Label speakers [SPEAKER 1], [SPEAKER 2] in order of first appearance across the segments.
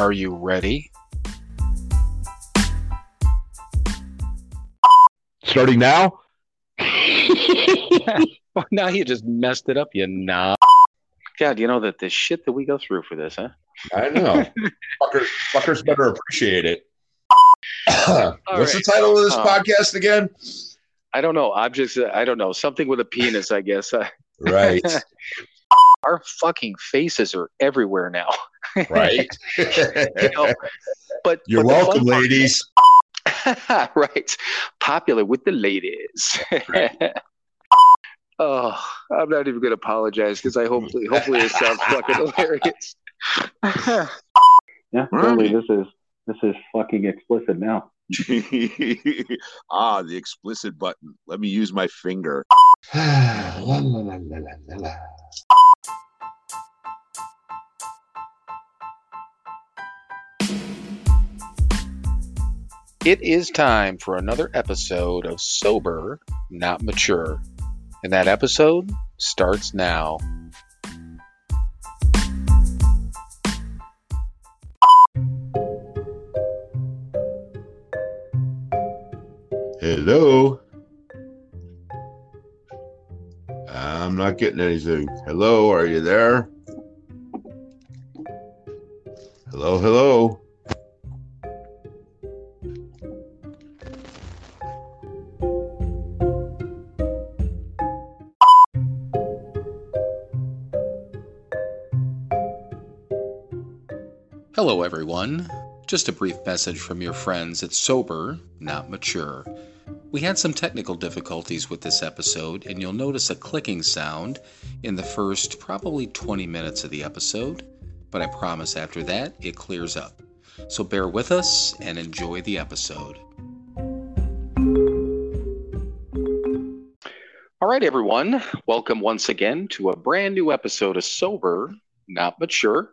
[SPEAKER 1] Are you ready?
[SPEAKER 2] Starting now?
[SPEAKER 1] well, now you just messed it up, you knob. God, you know that the shit that we go through for this, huh?
[SPEAKER 2] I know. fuckers, fuckers better appreciate it. What's
[SPEAKER 1] right.
[SPEAKER 2] the title of this
[SPEAKER 1] Uh,
[SPEAKER 2] podcast again?
[SPEAKER 1] I don't know. Objects, I don't know. Something with a penis, I guess.
[SPEAKER 2] Right,
[SPEAKER 1] Our fucking faces are everywhere now.
[SPEAKER 2] right.
[SPEAKER 1] You know, but
[SPEAKER 2] You're
[SPEAKER 1] but the fun
[SPEAKER 2] welcome,
[SPEAKER 1] part-
[SPEAKER 2] ladies.
[SPEAKER 1] right. Popular with the ladies. oh, I'm not even going to apologize because I hopefully, hopefully it sounds fucking hilarious.
[SPEAKER 3] Yeah,
[SPEAKER 2] Right.
[SPEAKER 3] totally. This is this is fucking explicit now.
[SPEAKER 4] ah, the explicit button. Let me use my finger.
[SPEAKER 2] La, la, la,
[SPEAKER 1] It is time for another episode of Sober, Not Mature. And that episode starts now.
[SPEAKER 2] Hello. I'm not getting anything. Hello, are you there? Hello, hello.
[SPEAKER 1] Hello, everyone. Just a brief message from your friends at Sober, Not Mature. We had some technical difficulties with this episode, and you'll notice a clicking sound in the first probably 20 minutes of the episode, but I promise after that it clears up. So bear with us and enjoy the episode. All right, everyone. Welcome once again to a brand new episode of Sober, Not Mature.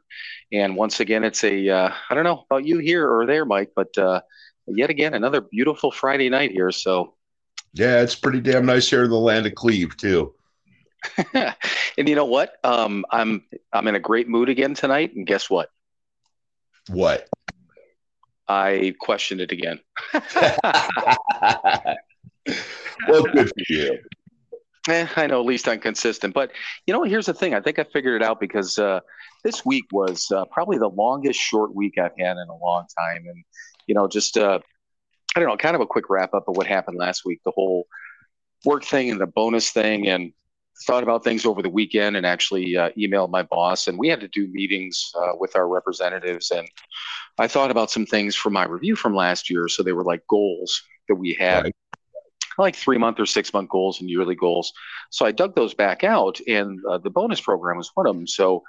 [SPEAKER 1] And once again, it's a, uh, I don't know about you here or there, Mike, but uh, yet again, another beautiful Friday night here. So,
[SPEAKER 2] Yeah, it's pretty damn nice here in the land of Cleve, too.
[SPEAKER 1] and you know what? Um, I'm I'm in a great mood again tonight. And guess what?
[SPEAKER 2] What?
[SPEAKER 1] I questioned it again.
[SPEAKER 2] well, good for you.
[SPEAKER 1] Eh, I know, at least I'm consistent. But you know, here's the thing. I think I figured it out because uh, this week was uh, probably the longest short week I've had in a long time, and you know, just uh, I don't know, kind of a quick wrap up of what happened last week, the whole work thing and the bonus thing, and thought about things over the weekend, and actually uh, emailed my boss, and we had to do meetings uh, with our representatives, and I thought about some things from my review from last year. So they were like goals that we had
[SPEAKER 2] Right.
[SPEAKER 1] Like three month or six month goals and yearly goals. So I dug those back out, and uh, the bonus program was one of them. So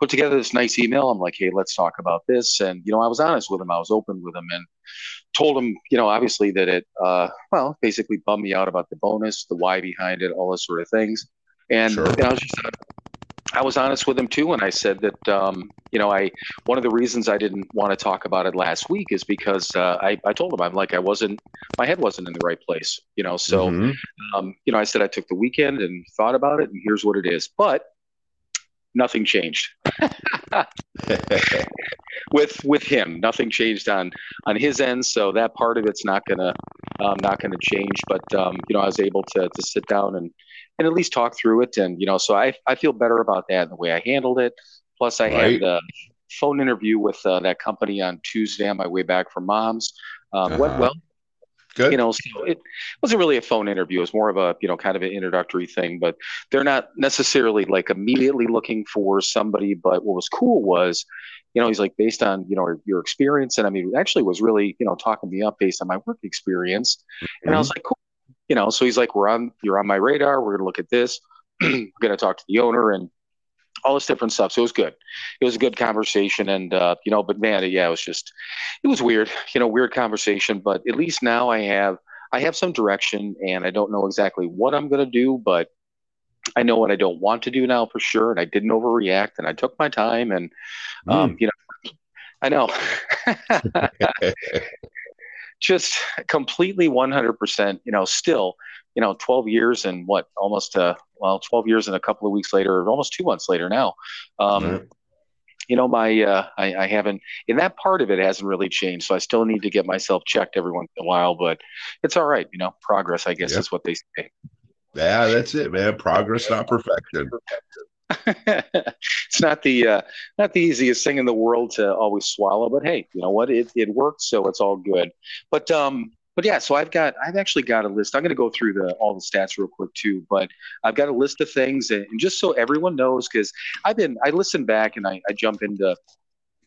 [SPEAKER 1] put together this nice email. I'm like, hey, let's talk about this. And you know, I was honest with him. I was open with him, and told him, you know, obviously that it, uh, well, basically bummed me out about the bonus, the why behind it, all those sort of things. And
[SPEAKER 2] Sure.
[SPEAKER 1] you know, I was just. I was honest with him too, and I said that um, you know I one of the reasons I didn't want to talk about it last week is because uh, I I told him I'm like I wasn't my head wasn't in the right place, you know. So
[SPEAKER 2] Mhm.
[SPEAKER 1] um, you know, I said I took the weekend and thought about it, and here's what it is. But nothing changed with with him. Nothing changed on on his end. So that part of it's not gonna um, not gonna change. But um, you know, I was able to to sit down and and at least talk through it. And you know, so I I feel better about that and the way I handled it. Plus, I
[SPEAKER 2] Right.
[SPEAKER 1] had a phone interview with uh, that company on Tuesday on my way back from mom's. Um, Went
[SPEAKER 2] Uh-huh.
[SPEAKER 1] well
[SPEAKER 2] Good.
[SPEAKER 1] you know so it wasn't really a phone interview it was more of a you know kind of an introductory thing but they're not necessarily like immediately looking for somebody but what was cool was you know he's like based on you know your experience and i mean it actually was really you know talking me up based on my work experience and i was like cool you know so he's like we're on you're on my radar. We're going to look at this. We're going to talk to the owner and all this different stuff. So it was good. It was a good conversation and uh you know but man yeah it was just it was weird you know weird conversation. But at least now i have i have some direction and i don't know exactly what i'm going to do but i know what i don't want to do now for sure. And i didn't overreact and i took my time and um you know i know just completely 100% you know still you know 12 years and what almost uh well 12 years and a couple of weeks later almost two months later now um
[SPEAKER 2] Right.
[SPEAKER 1] you know, my uh, I, I haven't in that part of it hasn't really changed. So I still need to get myself checked every once in a while, but it's all right. You know, progress, I guess,
[SPEAKER 2] Yep.
[SPEAKER 1] is what they say.
[SPEAKER 2] Yeah, that's it, man. Progress, not perfection.
[SPEAKER 1] it's not the uh, not the easiest thing in the world to always swallow, but hey, you know what? It it worked, so it's all good. But um, but yeah, so I've got I've actually got a list. I'm going to go through the all the stats real quick too, but I've got a list of things, and, just so everyone knows, because I've been I listen back and I, I jump into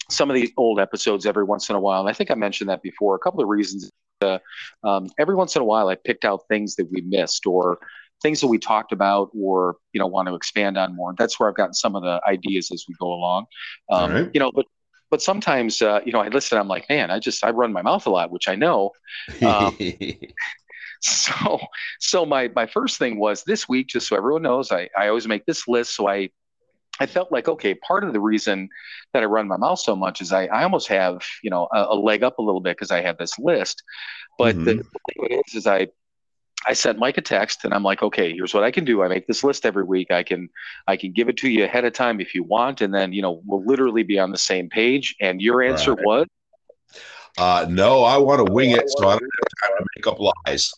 [SPEAKER 1] some of the old episodes every once in a while. And I think I mentioned that before. A couple of reasons. Uh, um, every once in a while, I picked out things that we missed or things that we talked about or you know want to expand on more. That's where I've gotten some of the ideas as we go along. Um,
[SPEAKER 2] right.
[SPEAKER 1] You know, but but sometimes uh, you know I listen. I'm like, man, I just I run my mouth a lot, which I know. Um, So so my my first thing was this week, just so everyone knows, I I always make this list. So I I felt like okay, part of the reason that I run my mouth so much is I I almost have you know a, a leg up a little bit because I have this list. But the,
[SPEAKER 2] Mhm.
[SPEAKER 1] the thing is, is I I sent Mike a text and I'm like, okay, here's what I can do. I make this list every week. I can I can give it to you ahead of time if you want, and then you know we'll literally be on the same page. And your answer
[SPEAKER 2] Right.
[SPEAKER 1] was
[SPEAKER 2] uh, no, I want to wing it, so I don't have time to make up lies.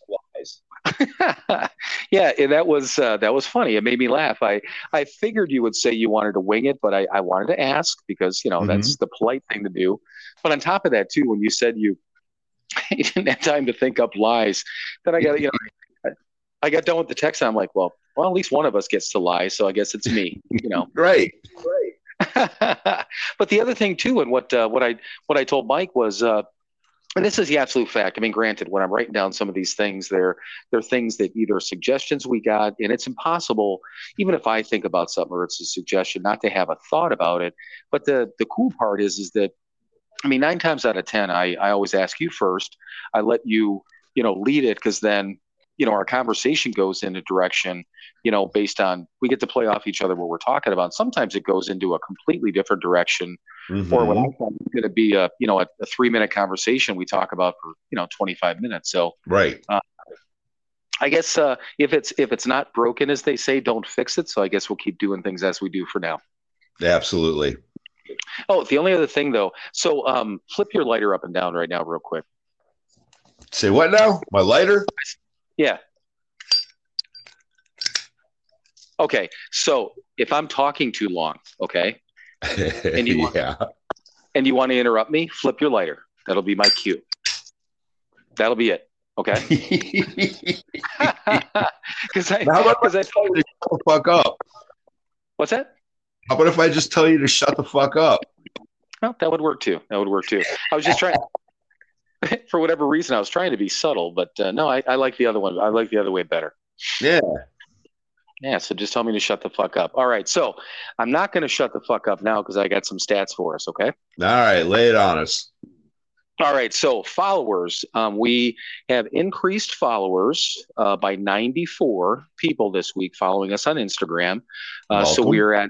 [SPEAKER 1] yeah, and that was uh, that was funny. It made me laugh. I I figured you would say you wanted to wing it, but I, I wanted to ask because you know that's the polite thing to do. But on top of that, too, when you said you, you didn't have time to think up lies, then I got you know I, got done with the text and I'm like, well, well, at least one of us gets to lie, so I guess it's me. You know.
[SPEAKER 2] Right.
[SPEAKER 1] but the other thing too, and what uh, what I what I told Mike was, uh, and this is the absolute fact. I mean, granted, when I'm writing down some of these things, they're they're things that either suggestions we got, and it's impossible, even if I think about something or it's a suggestion, not to have a thought about it. But the the cool part is is that, I mean, nine times out of ten, I I always ask you first. I let you you know lead it because then you know our conversation goes in a direction you know based on we get to play off each other what we're talking about sometimes it goes into a completely different direction or what i thought was going to be a you know a, a three minute conversation we talk about for you know 25 minutes so
[SPEAKER 2] Right.
[SPEAKER 1] i guess uh, if it's if it's not broken as they say don't fix it so i guess we'll keep doing things as we do for now
[SPEAKER 2] Absolutely.
[SPEAKER 1] Oh the only other thing though so um flip your lighter up and down right now real quick
[SPEAKER 2] Say what now? My lighter?
[SPEAKER 1] yeah okay so if i'm talking too long okay you want-
[SPEAKER 2] yeah.
[SPEAKER 1] and you want to interrupt me, flip your lighter. That'll be my cue. That'll be it. Okay. Because I, because I,
[SPEAKER 2] Shut the fuck up.
[SPEAKER 1] what's that?
[SPEAKER 2] How about if I just tell you to shut the fuck up?
[SPEAKER 1] Well, that would work too. That would work too. I was just trying, for whatever reason, I was trying to be subtle, but uh, no, I, I like the other one. I like the other way better.
[SPEAKER 2] Yeah.
[SPEAKER 1] Yeah. So just tell me to shut the fuck up. All right. So I'm not going to shut the fuck up now because I got some stats for us. Okay.
[SPEAKER 2] All right, lay it on us.
[SPEAKER 1] All right, so followers, um, we have increased followers uh, by 94 people this week following us on Instagram. Uh, so we're at,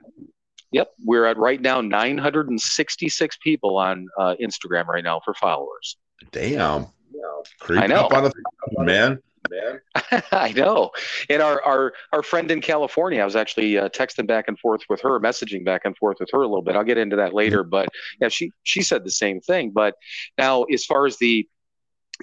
[SPEAKER 1] yep, we're at right now 966 people on uh, Instagram right now for followers.
[SPEAKER 2] Damn. Creeping
[SPEAKER 1] I know.
[SPEAKER 2] up on the man. Man.
[SPEAKER 1] I know. And our, our our friend in California, I was actually uh, texting back and forth with her, messaging back and forth with her a little bit. I'll get into that later, but yeah, she she said the same thing. But now, as far as the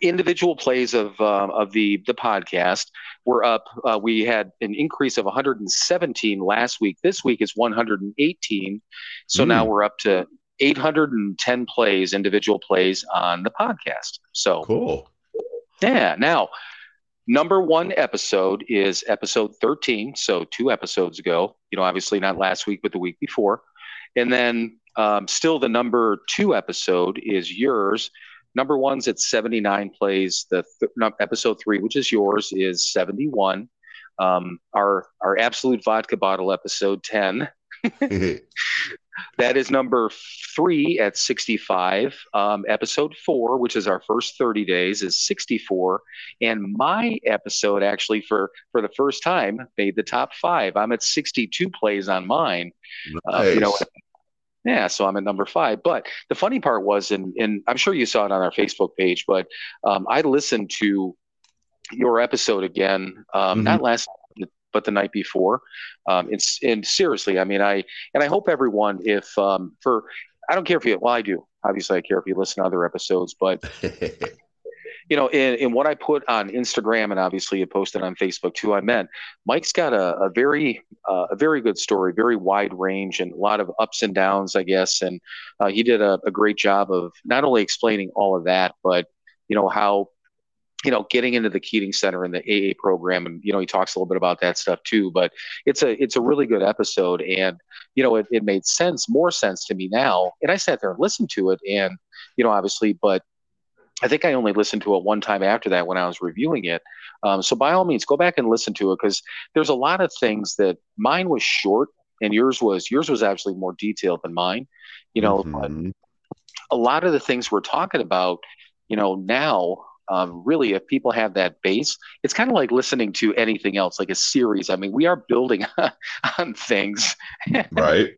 [SPEAKER 1] individual plays of um, of the the podcast, we're up. Uh, we had an increase of 117 last week. This week is 118. So
[SPEAKER 2] Mm.
[SPEAKER 1] now we're up to 810 plays, individual plays on the podcast. So
[SPEAKER 2] Cool.
[SPEAKER 1] yeah. Now, number one episode is episode 13. So, two episodes ago, you know, obviously not last week, but the week before. And then, um, still the number two episode is yours. Number one's at 79 plays. The th- no, episode three, which is yours, is 71. Um, our our Absolut vodka bottle episode 10 that is number three at 65. Um, episode four, which is our first 30 days, is 64. And my episode, actually, for for the first time, made the top five. I'm at 62 plays on mine. Uh, you know,
[SPEAKER 2] Nice.
[SPEAKER 1] Yeah, so I'm at number five. But the funny part was, and and I'm sure you saw it on our Facebook page, but um, I listened to your episode again, um,
[SPEAKER 2] Mhm.
[SPEAKER 1] not last but the night before. Um, it's and seriously, I mean, I and I hope everyone, if um, for I don't care if you, well, I do. Obviously, I care if you listen to other episodes, but you know, in, in what I put on Instagram and obviously you posted on Facebook too, I meant Mike's got a, a very uh, a very good story, very wide range and a lot of ups and downs, I guess. And uh, he did a, a great job of not only explaining all of that, but you know how you know getting into the keating center and the aa program. And you know he talks a little bit about that stuff too but it's a it's a really good episode. And you know it, it made sense more sense to me now. And i sat there and listened to it and you know obviously but I think I only listened to it one time after that when I was reviewing it. Um, so by all means, go back and listen to it because there's a lot of things that mine was short and yours was yours was actually more detailed than mine. You know, mm-hmm. a lot of the things we're talking about, you know, now um, really, if people have that base, it's kind of like listening to anything else, like a series. I mean, we are building on things,
[SPEAKER 2] right?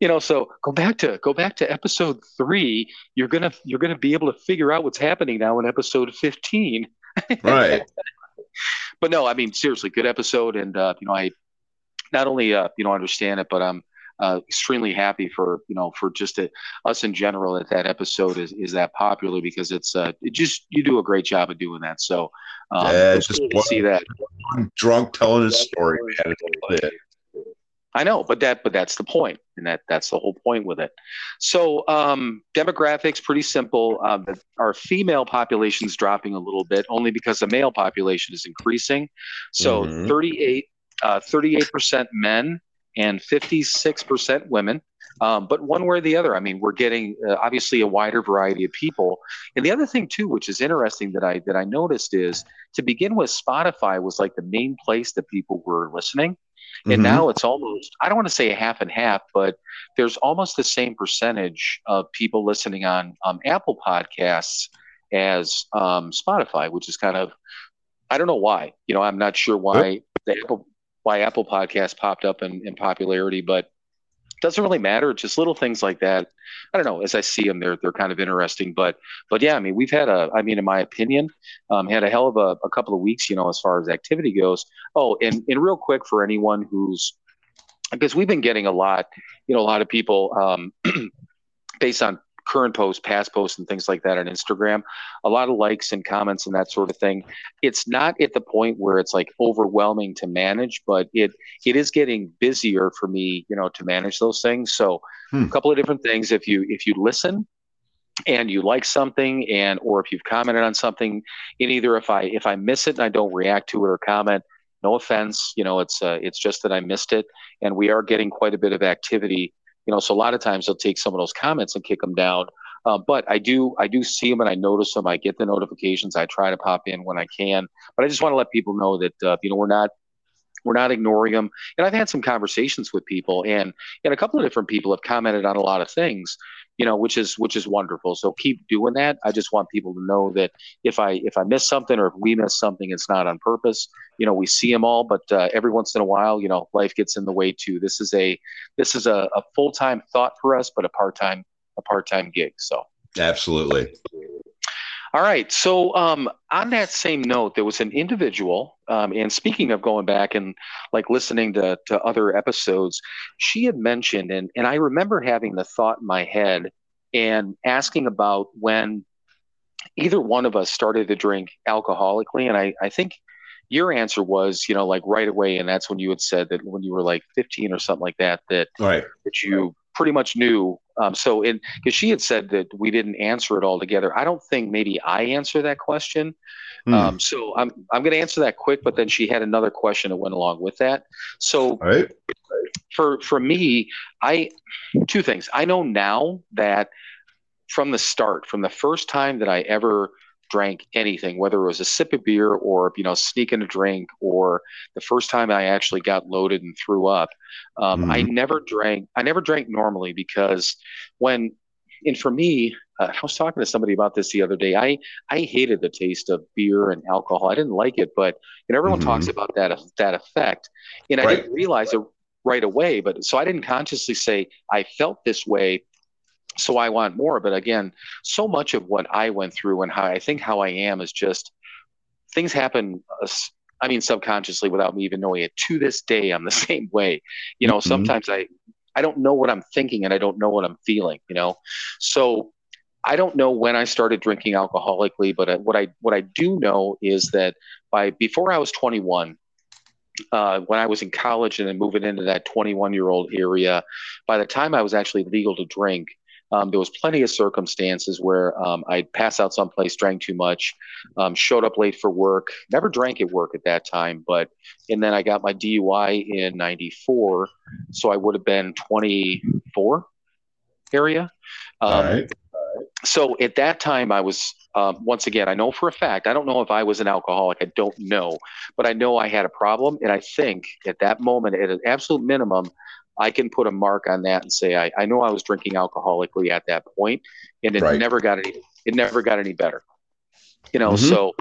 [SPEAKER 1] You know so go back to go back to episode three. You're gonna you're gonna be able to figure out what's happening now in episode 15
[SPEAKER 2] right.
[SPEAKER 1] But no i mean seriously good episode. And uh, you know i not only uh, you know understand it but i'm uh, extremely happy for you know for just a, us in general that that episode is, is that popular because it's uh it just you do a great job of doing that. So
[SPEAKER 2] um, yeah, just cool see that. drunk telling his story man.
[SPEAKER 1] I know, but that but that's the point, and that that's the whole point with it. So um, demographics pretty simple. Um, our female population is dropping a little bit, only because the male population is increasing. So mm-hmm. 38 uh, 38% men and 56% women. Um, but one way or the other, I mean, we're getting uh, obviously a wider variety of people. And the other thing too, which is interesting that I that I noticed is to begin with, Spotify was like the main place that people were listening. And mm-hmm. now it's almost, I don't want to say a half and half, but there's almost the same percentage of people listening on um, Apple Podcasts as um, Spotify, which is kind of, I don't know why. You know, I'm not sure why the Apple why Apple Podcasts popped up in, in popularity, but doesn't really matter. Just little things like that. I don't know. As I see them, they're they're kind of interesting. But but yeah, I mean, we've had a. I mean, in my opinion, um, had a hell of a, a couple of weeks. You know, as far as activity goes. Oh, and and real quick for anyone who's because we've been getting a lot. You know, a lot of people um, based on current posts, past posts, and things like that on Instagram. A lot of likes and comments and that sort of thing. It's not at the point where it's like overwhelming to manage, but it it is getting busier for me, you know, to manage those things. So hmm. a couple of different things. If you if you listen and you like something and or if you've commented on something and either if i if i miss it and i don't react to it or comment no offense you know it's uh, it's just that i missed it and we are getting quite a bit of activity you know, so a lot of times they'll take some of those comments and kick them down. Uh, but I do I do see them and I notice them. I get the notifications. I try to pop in when I can. But I just want to let people know that uh, you know we're not we're not ignoring them. And I've had some conversations with people, and and a couple of different people have commented on a lot of things you know, which is which is wonderful. So keep doing that. I just want people to know that if I if I miss something or if we miss something, it's not on purpose. You know, we see them all, but uh, every once in a while, you know, life gets in the way too. This is a this is a, a full time thought for us, but a part time a part time gig. So
[SPEAKER 2] absolutely.
[SPEAKER 1] All right. So, um, on that same note, there was an individual, um, and speaking of going back and like listening to, to other episodes, she had mentioned, and, and I remember having the thought in my head and asking about when either one of us started to drink alcoholically. And I, I think your answer was, you know, like right away. And that's when you had said that when you were like 15 or something like that, that,
[SPEAKER 2] right.
[SPEAKER 1] that you pretty much knew. Um, so, in because she had said that we didn't answer it all together. I don't think maybe I answer that question. Hmm. Um, so I'm I'm going to answer that quick, but then she had another question that went along with that. So,
[SPEAKER 2] right.
[SPEAKER 1] for for me, I two things. I know now that from the start, from the first time that I ever drank anything, whether it was a sip of beer or you know sneaking a drink, or the first time I actually got loaded and threw up. Um, mm-hmm. I never drank. I never drank normally because when, and for me, uh, I was talking to somebody about this the other day. I I hated the taste of beer and alcohol. I didn't like it, but you know everyone mm-hmm. talks about that that effect, and I right. didn't realize it right away. But so I didn't consciously say I felt this way so I want more. But again, so much of what I went through and how I think how I am is just things happen. Uh, I mean, subconsciously, without me even knowing it. To this day, I'm the same way. You know,
[SPEAKER 2] Mhm.
[SPEAKER 1] sometimes I, I don't know what I'm thinking and I don't know what I'm feeling. You know, so I don't know when I started drinking alcoholically, but uh, what I what I do know is that by before I was 21, uh, when I was in college and then moving into that 21 year old area, by the time I was actually legal to drink, um, there was plenty of circumstances where um, I'd pass out someplace, drank too much, um, showed up late for work, never drank at work at that time, but and then I got my DUI in '94, so I would have been 24 area. Um,
[SPEAKER 2] All right.
[SPEAKER 1] so at that time i was um, once again i know for a fact i don't know if i was an alcoholic i don't know but i know i had a problem and i think at that moment at an absolute minimum i can put a mark on that and say i, I know i was drinking alcoholically at that point and it
[SPEAKER 2] Right.
[SPEAKER 1] never got any it never got any better you know
[SPEAKER 2] Mhm.
[SPEAKER 1] so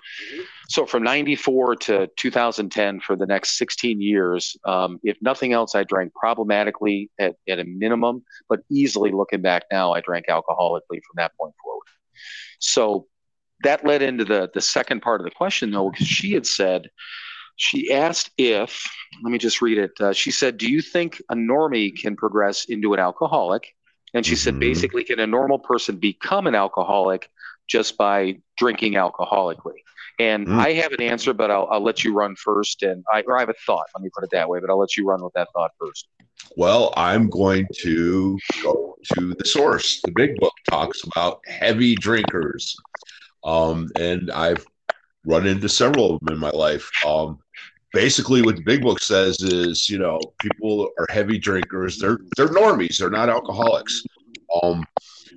[SPEAKER 1] so from 94 to 2010 for the next 16 years um, if nothing else i drank problematically at, at a minimum but easily looking back now i drank alcoholically from that point forward so that led into the the second part of the question though because she had said she asked if let me just read it uh, she said do you think a normie can progress into an alcoholic and she said
[SPEAKER 2] Mhm.
[SPEAKER 1] basically can a normal person become an alcoholic just by drinking alcoholically and
[SPEAKER 2] Mm.
[SPEAKER 1] I have an answer, but I'll, I'll let you run first. And I, or I have a thought. Let me put it that way, but I'll let you run with that thought first.
[SPEAKER 2] Well, I'm going to go to the source. The big book talks about heavy drinkers. Um, and I've run into several of them in my life. Um, basically, what the big book says is, you know, people are heavy drinkers. They're they're normies. They're not alcoholics. Um,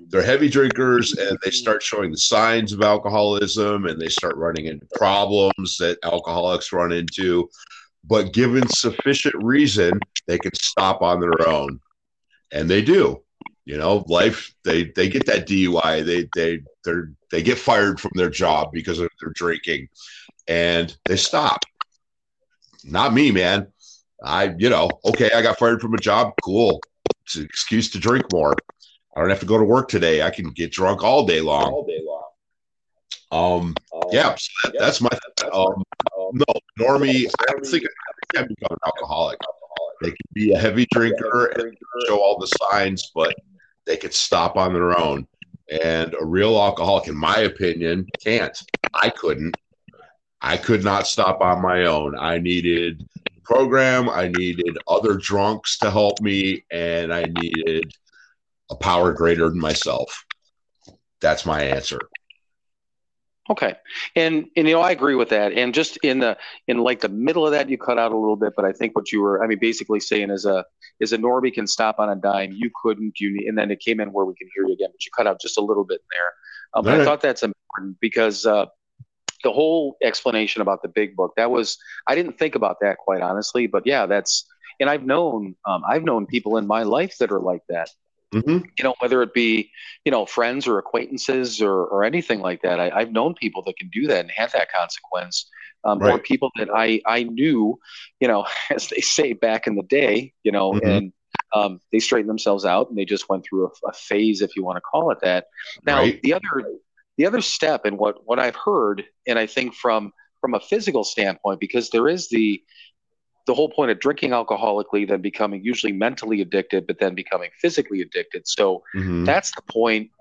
[SPEAKER 2] they're heavy drinkers, and they start showing the signs of alcoholism, and they start running into problems that alcoholics run into. But given sufficient reason, they can stop on their own, and they do. You know, life they they get that DUI, they they they they get fired from their job because of their drinking, and they stop. Not me, man. I you know okay, I got fired from a job. Cool, it's an excuse to drink more. I don't have to go to work today. I can get drunk all day long.
[SPEAKER 3] all day long.
[SPEAKER 2] Um, yeah, so that, that's my um, no normie. I don't think I can become an alcoholic. They can be a heavy drinker and show all the signs, but they could stop on their own. And a real alcoholic, in my opinion, can't. I couldn't. I could not stop on my own. I needed program. I needed other drunks to help me, and I needed a power greater than myself. That's my answer.
[SPEAKER 1] Okay. And, and, you know, I agree with that. And just in the, in like the middle of that, you cut out a little bit, but I think what you were, I mean, basically saying is a, is a normie can stop on a dime. You couldn't, you, and then it came in where we can hear you again, but you cut out just a little bit there. Um, but I thought that's important because, uh, the whole explanation about the big book that was i didn't think about that quite honestly but yeah that's and i've known um, i've known people in my life that are like that
[SPEAKER 2] hmm
[SPEAKER 1] you know whether it be you know friends or acquaintances or, or anything like that. I, i've known people that can do that and have that consequence. Um, or people that i i knew you know as they say back in the day you know
[SPEAKER 2] Mhm.
[SPEAKER 1] and um, they straightened themselves out and they just went through a, a phase if you want to call it that. Now
[SPEAKER 2] Right.
[SPEAKER 1] the other the other step and what what i've heard and i think from from a physical standpoint because there is the the whole point of drinking alcoholically then becoming usually mentally addicted but then becoming physically addicted. So
[SPEAKER 2] hmm
[SPEAKER 1] that's the point.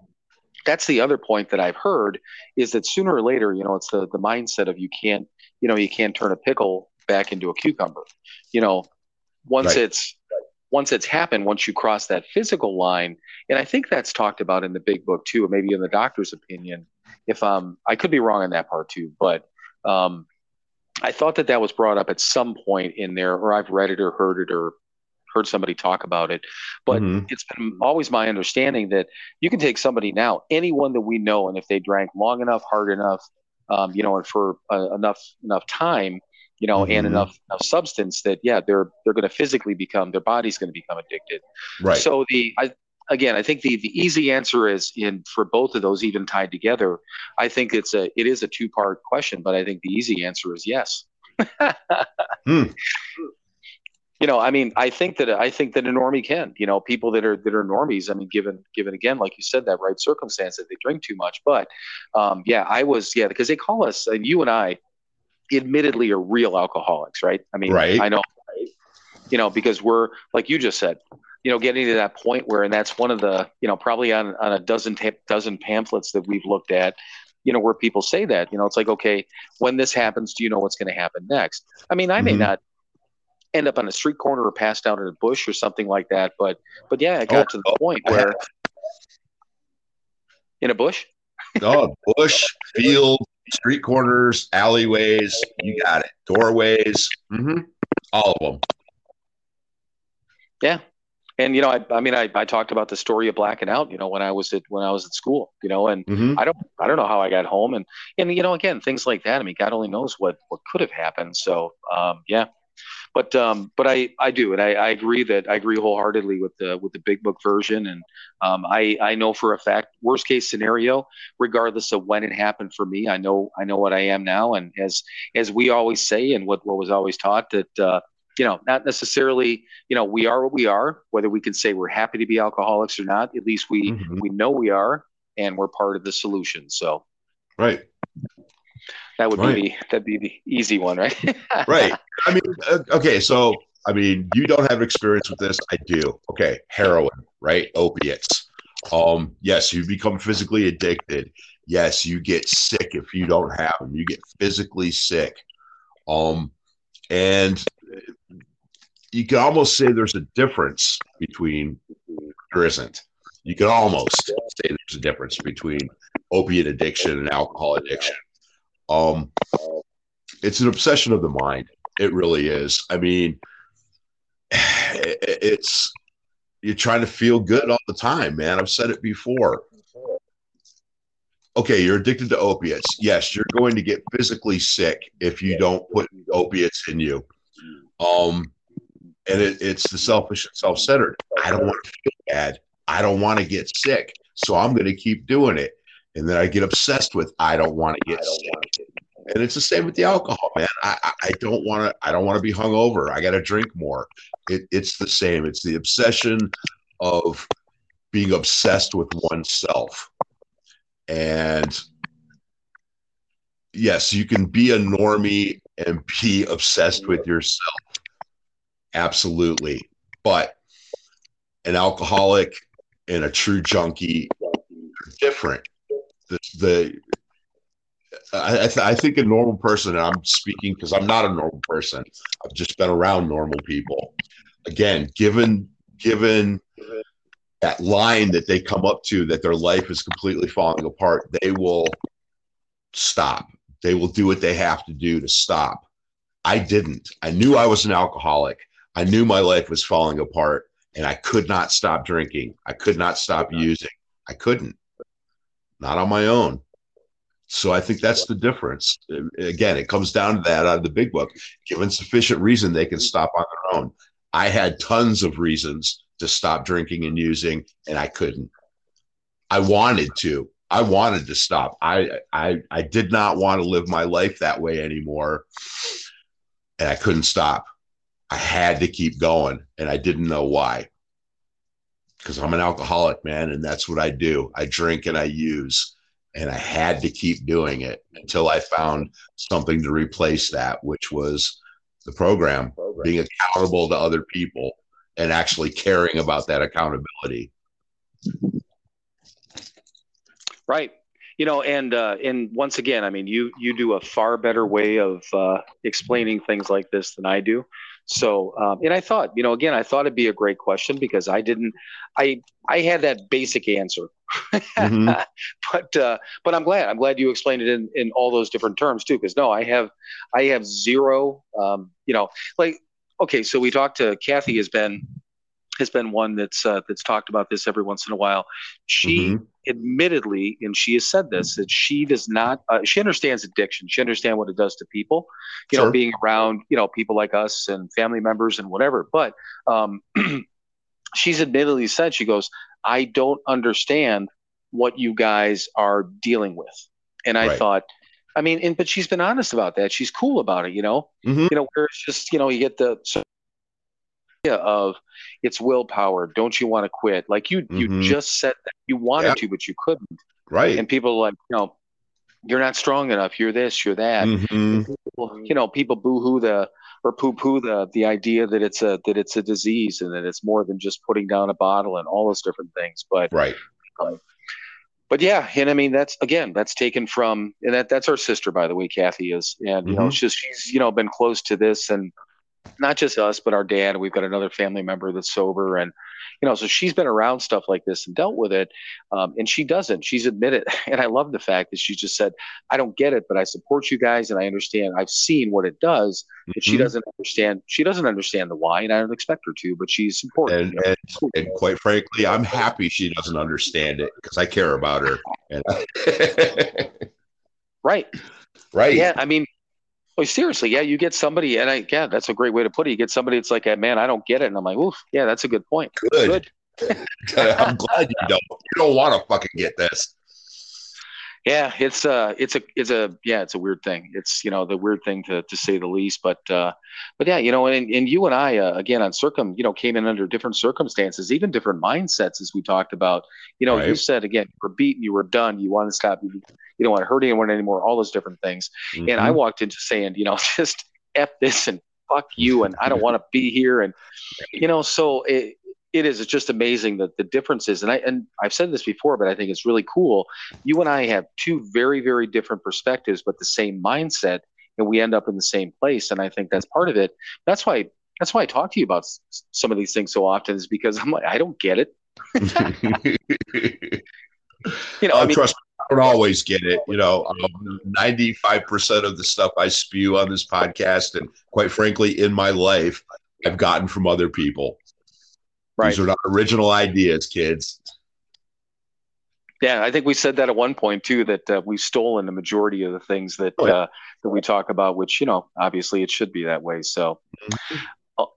[SPEAKER 1] That's the other point that i've heard is that sooner or later you know it's the the mindset of you can't you know you can't turn a pickle back into a cucumber. You know once
[SPEAKER 2] Right.
[SPEAKER 1] it's once it's happened once you cross that physical line and i think that's talked about in the big book too or maybe in the doctor's opinion if um i could be wrong on that part too but um i thought that that was brought up at some point in there or i've read it or heard it or heard somebody talk about it but
[SPEAKER 2] Mhm.
[SPEAKER 1] it's been always my understanding that you can take somebody now, anyone that we know, and if they drank long enough, hard enough, um, you know, and for uh, enough enough time, you know, and
[SPEAKER 2] Mhm.
[SPEAKER 1] enough enough substance that yeah, they're they're going to physically become their body's going to become addicted.
[SPEAKER 2] Right.
[SPEAKER 1] So the I again, I think the the easy answer is in for both of those even tied together. I think it's a it is a two part question, but I think the easy answer is yes.
[SPEAKER 2] Hmm.
[SPEAKER 1] You know, I mean, I think that I think that a normie can. You know, people that are that are normies. I mean, given given again, like you said, that right circumstance that they drink too much. But um, yeah, I was yeah because they call us and you and I admittedly are real alcoholics, right? I mean,
[SPEAKER 2] Right.
[SPEAKER 1] I know, you know, because we're like you just said, you know, getting to that point where, and that's one of the, you know, probably on on a dozen ta- dozen pamphlets that we've looked at, you know, where people say that, you know, it's like, okay, when this happens, do you know what's going to happen next? I mean, I may
[SPEAKER 2] Mhm.
[SPEAKER 1] not end up on a street corner or passed out in a bush or something like that, but but yeah, it got
[SPEAKER 2] Oh,
[SPEAKER 1] to the point where in a bush.
[SPEAKER 2] Oh, bush, field, street corners, alleyways. You got it. Doorways. mm-hmm. All of them.
[SPEAKER 1] And you know, I, I mean, I, I talked about the story of blacking out. You know, when I was at when I was at school. You know, and
[SPEAKER 2] hmm
[SPEAKER 1] I don't I don't know how I got home, and and you know, again, things like that. I mean, God only knows what what could have happened. So, um, yeah, but um, but I I do, and I, I agree that I agree wholeheartedly with the with the big book version, and um, I I know for a fact, worst case scenario, regardless of when it happened for me, I know I know what I am now, and as as we always say, and what what was always taught that. Uh, you know, not necessarily, you know, we are what we are, whether we can say we're happy to be alcoholics or not, at least we,
[SPEAKER 2] Mhm.
[SPEAKER 1] we know we are, and we're part of the solution. So
[SPEAKER 2] Right.
[SPEAKER 1] that would
[SPEAKER 2] Right.
[SPEAKER 1] be the, that'd be the easy one, right?
[SPEAKER 2] Right. I mean, uh, okay. So, I mean, you don't have experience with this. I do. Okay. Heroin, right? Opiates. Um, yes, you become physically addicted. Yes, you get sick if you don't have them. You get physically sick. Um, and you can almost say there's a difference between there isn't. You can almost say there's a difference between opiate addiction and alcohol addiction. Um, it's an obsession of the mind. It really is. I mean, it's you're trying to feel good all the time, man. I've said it before. Okay, you're addicted to opiates. Yes, you're going to get physically sick if you don't put opiates in you. Um, and it, it's the selfish and self-centered. I don't want to feel bad. I don't want to get sick, so I'm going to keep doing it. And then I get obsessed with I don't want to get sick. And it's the same with the alcohol, man. I, I, don't want to. I don't want to be hungover. I got to drink more. It, it's the same. It's the obsession of being obsessed with oneself. And yes, you can be a normie and be obsessed with yourself. Absolutely. But an alcoholic and a true junkie are different. The, the I, th- I think a normal person, and I'm speaking because I'm not a normal person. I've just been around normal people. Again, given given that line that they come up to that their life is completely falling apart, they will stop. They will do what they have to do to stop. I didn't. I knew I was an alcoholic. I knew my life was falling apart, and I could not stop drinking. I could not stop using. I couldn't. Not on my own. So I think that's the difference. Again, it comes down to that out of the big book. Given sufficient reason, they can stop on their own. I had tons of reasons to stop drinking and using, and I couldn't. I wanted to. I wanted to stop. I I I did not want to live my life that way anymore, and I couldn't stop. I had to keep going, and I didn't know why. Because I'm an alcoholic, man, and that's what I do. I drink and I use and I had to keep doing it until I found something to replace that, which was the program, being accountable to other people and actually caring about that accountability.
[SPEAKER 1] Right. You know, and uh, and once again, I mean, you you do a far better way of uh, explaining things like this than I do. So, um, and I thought, you know, again, I thought it'd be a great question because I didn't, I I had that basic answer,
[SPEAKER 2] Mhm.
[SPEAKER 1] but uh, but I'm glad I'm glad you explained it in in all those different terms too. Because no, I have I have zero, um, you know, like okay, so we talked to Kathy has been has been one that's uh, that's talked about this every once in a while. She
[SPEAKER 2] Mhm.
[SPEAKER 1] Admittedly, and she has said this, that she does not. Uh, she understands addiction. She understands what it does to people. You know, being around you know people like us and family members and whatever. But um, she's admittedly said she goes, I don't understand what you guys are dealing with. And I
[SPEAKER 2] Right.
[SPEAKER 1] thought, I mean, and but she's been honest about that. She's cool about it. You know,
[SPEAKER 2] Mhm.
[SPEAKER 1] you know, where it's just you know you get the of it's willpower. Don't you want to quit? Like you, you
[SPEAKER 2] Mhm.
[SPEAKER 1] just said that you wanted
[SPEAKER 2] Yeah.
[SPEAKER 1] to, but you couldn't.
[SPEAKER 2] Right.
[SPEAKER 1] And people are like, you know, you're not strong enough. You're this. You're that.
[SPEAKER 2] Mhm.
[SPEAKER 1] People, you know, people boo-hoo the or poo-poo the the idea that it's a that it's a disease and that it's more than just putting down a bottle and all those different things. But
[SPEAKER 2] Right.
[SPEAKER 1] but yeah, and I mean that's again that's taken from and that that's our sister by the way, Kathy is, and you know
[SPEAKER 2] Mhm.
[SPEAKER 1] it's just she's you know been close to this and not just us but our dad. We've got another family member that's sober and you know so she's been around stuff like this and dealt with it, um, and she doesn't. She's admitted, and I love the fact that she just said, "I don't get it, but I support you guys and I understand. I've seen what it does." But she
[SPEAKER 2] Mhm.
[SPEAKER 1] doesn't understand. She doesn't understand the why, and I don't expect her to. But she's supportive.
[SPEAKER 2] And,
[SPEAKER 1] you know.
[SPEAKER 2] and and quite frankly, I'm happy she doesn't understand it because I care about her. And
[SPEAKER 1] right.
[SPEAKER 2] right.
[SPEAKER 1] Yeah, I mean, oh, seriously, yeah, you get somebody, and I, yeah, that's a great way to put it. You get somebody that's like, man, I don't get it, and I'm like, oof, yeah, that's a good point.
[SPEAKER 2] Good. I'm glad you don't. You don't want to fucking get this.
[SPEAKER 1] Yeah, it's uh it's a it's a yeah, it's a weird thing. It's you know the weird thing to to say the least. But uh, but yeah, you know, and and you and I uh, again on circum, you know, came in under different circumstances, even different mindsets as we talked about. You know, you said again, you were beaten, you were done, you want to stop, you, you don't want to hurt anyone anymore, all those different things. And I
[SPEAKER 2] Mhm.
[SPEAKER 1] walked into saying, you know, just f this and fuck you, and I don't want to be here, and you know, so it it is it's just amazing that the differences, and I and I've said this before, but I think it's really cool. You and I have two very very different perspectives, but the same mindset, and we end up in the same place, and I think that's part of it. That's why that's why I talk to you about s- some of these things so often, is because I'm like I don't get it. You know,
[SPEAKER 2] Oh,
[SPEAKER 1] I mean,
[SPEAKER 2] trust me, I don't always get it. You know, um, 95% of the stuff I spew on this podcast, and quite frankly, in my life, I've gotten from other people.
[SPEAKER 1] Right?
[SPEAKER 2] These are not original ideas, kids.
[SPEAKER 1] Yeah, I think we said that at one point too. That uh, we've stolen the majority of the things that
[SPEAKER 2] Oh, yeah.
[SPEAKER 1] uh, that we talk about, which you know, obviously, it should be that way. So, oh,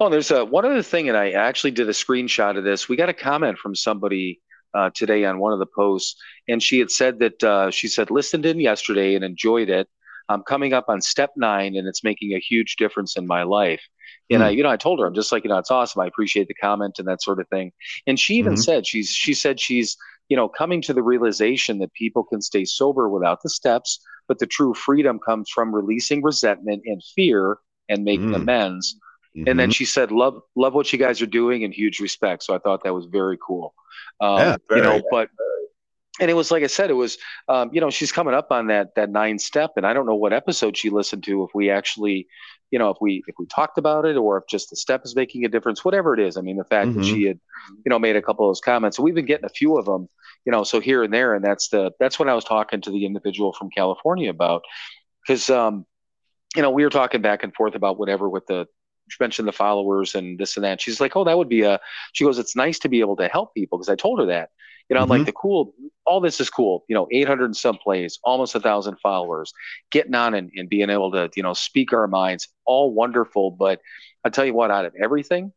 [SPEAKER 1] oh, there's a one other thing, and I actually did a screenshot of this. We got a comment from somebody uh, today on one of the posts, and she had said that uh, she said listened in yesterday and enjoyed it. I'm coming up on step nine, and it's making a huge difference in my life. And I, you know, I told her, I'm just like, you know, it's awesome. I appreciate the comment and that sort of thing. And she even
[SPEAKER 2] Mhm.
[SPEAKER 1] said she's she said she's you know coming to the realization that people can stay sober without the steps, but the true freedom comes from releasing resentment and fear and making
[SPEAKER 2] Mm.
[SPEAKER 1] amends. And then she said, "Love, love what you guys are doing, and huge respect." So I thought that was very cool. Um,
[SPEAKER 2] Yeah,
[SPEAKER 1] you know,
[SPEAKER 2] very.
[SPEAKER 1] but and it was like I said, it was um, you know she's coming up on that that nine step, and I don't know what episode she listened to. If we actually, you know, if we if we talked about it, or if just the step is making a difference, whatever it is. I mean, the fact that
[SPEAKER 2] Mhm.
[SPEAKER 1] she had, you know, made a couple of those comments, we've been getting a few of them, you know, so here and there, and that's the that's when I was talking to the individual from California about because um, you know we were talking back and forth about whatever with the mentioned the followers and this and that. She's like, oh, that would be a. She goes, it's nice to be able to help people because I told her that. You know, I'm like
[SPEAKER 2] Mhm.
[SPEAKER 1] the cool. All this is cool. You know, 800 and some plays, almost a thousand followers, getting on and, and being able to you know speak our minds, all wonderful. But I tell you what, out of everything,